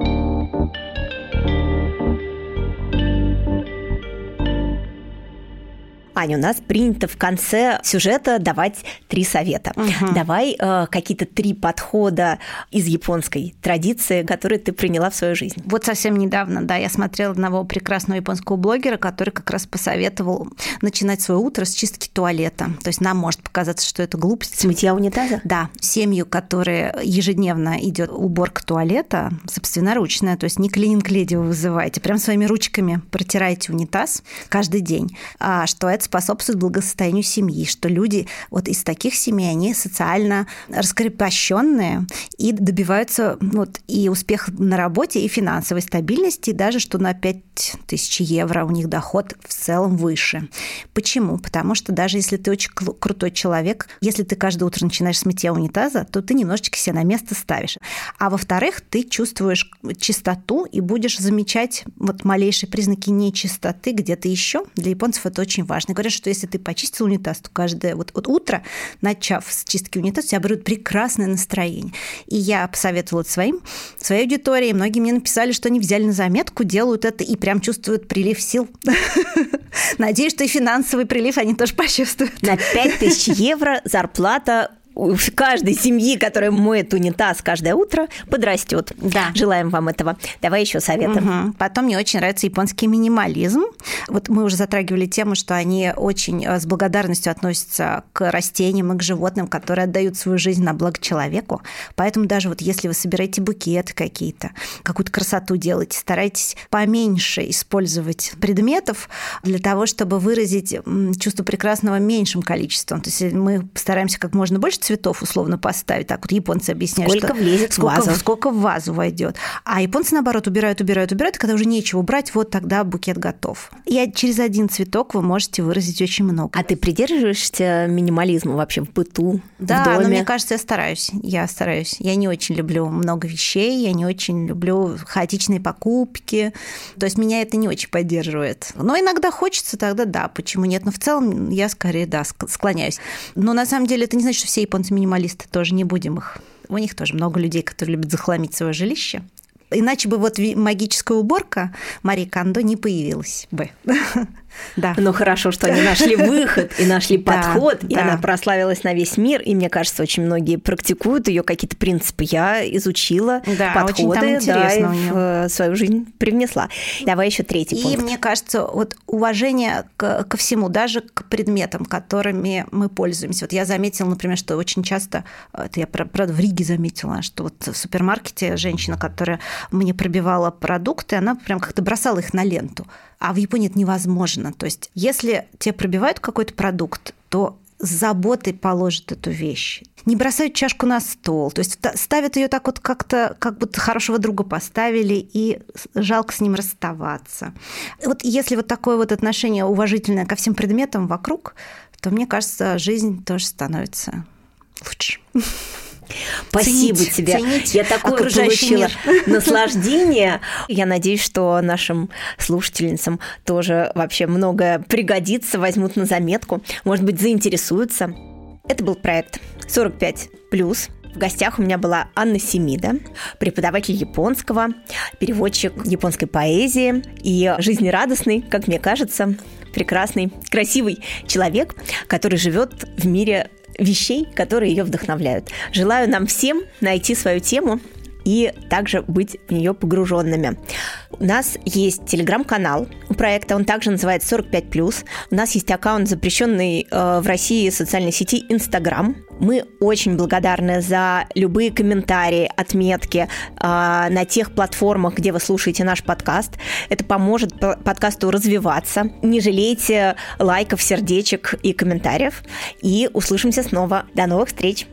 Аня, у нас принято в конце сюжета давать три совета. Угу. Давай э, какие-то три подхода из японской традиции, которые ты приняла в свою жизнь. Вот совсем недавно, да, я смотрела одного прекрасного японского блогера, который как раз посоветовал начинать свое утро с чистки туалета. То есть нам может показаться, что это глупость. С мытья унитаза? Да. Семью, которые ежедневно идет уборка туалета, собственноручная, то есть не клининг-леди вы вызываете, прям своими ручками протираете унитаз каждый день. А что это способствует благосостоянию семьи, что люди вот из таких семей, они социально раскрепощенные и добиваются вот, и успеха на работе, и финансовой стабильности, даже что на 5 тысяч евро у них доход в целом выше. Почему? Потому что даже если ты очень крутой человек, если ты каждое утро начинаешь с мытья унитаза, то ты немножечко себя на место ставишь. А во-вторых, ты чувствуешь чистоту и будешь замечать вот малейшие признаки нечистоты где-то еще. Для японцев это очень важно говорят, что если ты почистил унитаз, то каждое вот, вот утро, начав с чистки унитаза, у тебя будет прекрасное настроение. И я посоветовала своим, своей аудитории. Многие мне написали, что они взяли на заметку, делают это и прям чувствуют прилив сил. (laughs) Надеюсь, что и финансовый прилив они тоже почувствуют. На 5000 евро зарплата у каждой семьи, которая моет унитаз каждое утро, подрастет. Да. Желаем вам этого. Давай еще советы. Угу. Потом мне очень нравится японский минимализм. Вот мы уже затрагивали тему, что они очень э, с благодарностью относятся к растениям и к животным, которые отдают свою жизнь на благо человеку. Поэтому даже вот если вы собираете букеты какие-то, какую-то красоту делаете, старайтесь поменьше использовать предметов для того, чтобы выразить чувство прекрасного меньшим количеством. То есть мы стараемся как можно больше цветов условно поставить. Так вот японцы объясняют, сколько что влезет сколько, в вазу. сколько в вазу войдет. А японцы, наоборот, убирают, убирают, убирают, когда уже нечего убрать, вот тогда букет готов. И через один цветок вы можете выразить очень много. А ты придерживаешься минимализма вообще в быту, да, в доме? но мне кажется, я стараюсь. Я стараюсь. Я не очень люблю много вещей, я не очень люблю хаотичные покупки. То есть меня это не очень поддерживает. Но иногда хочется, тогда да, почему нет. Но в целом я скорее, да, склоняюсь. Но на самом деле это не значит, что все японцы минималисты, тоже не будем их. У них тоже много людей, которые любят захламить свое жилище. Иначе бы вот магическая уборка Марии Кандо не появилась бы. (laughs) Да. Но хорошо, что они нашли выход и нашли подход, да, и да. она прославилась на весь мир. И мне кажется, очень многие практикуют ее какие-то принципы. Я изучила да, подходы, да, и в э, свою жизнь привнесла. Давай еще третий и пункт. И мне кажется, вот уважение к, ко всему, даже к предметам, которыми мы пользуемся. Вот я заметила, например, что очень часто, это я правда в Риге заметила, что вот в супермаркете женщина, которая мне пробивала продукты, она прям как-то бросала их на ленту. А в Японии это невозможно. То есть, если тебе пробивают какой-то продукт, то с заботой положат эту вещь. Не бросают чашку на стол. То есть ставят ее так вот как-то, как будто хорошего друга поставили, и жалко с ним расставаться. Вот если вот такое вот отношение уважительное ко всем предметам вокруг, то, мне кажется, жизнь тоже становится лучше. Спасибо цените, тебе. Цените Я такое получила мир. (laughs) наслаждение. Я надеюсь, что нашим слушательницам тоже вообще многое пригодится, возьмут на заметку, может быть, заинтересуются. Это был проект 45 плюс. В гостях у меня была Анна Семида, преподаватель японского, переводчик японской поэзии и жизнерадостный, как мне кажется, прекрасный, красивый человек, который живет в мире вещей, которые ее вдохновляют. Желаю нам всем найти свою тему и также быть в нее погруженными. У нас есть телеграм-канал проекта, он также называется 45+. У нас есть аккаунт, запрещенный э, в России социальной сети Инстаграм. Мы очень благодарны за любые комментарии, отметки э, на тех платформах, где вы слушаете наш подкаст. Это поможет подкасту развиваться. Не жалейте лайков, сердечек и комментариев. И услышимся снова. До новых встреч!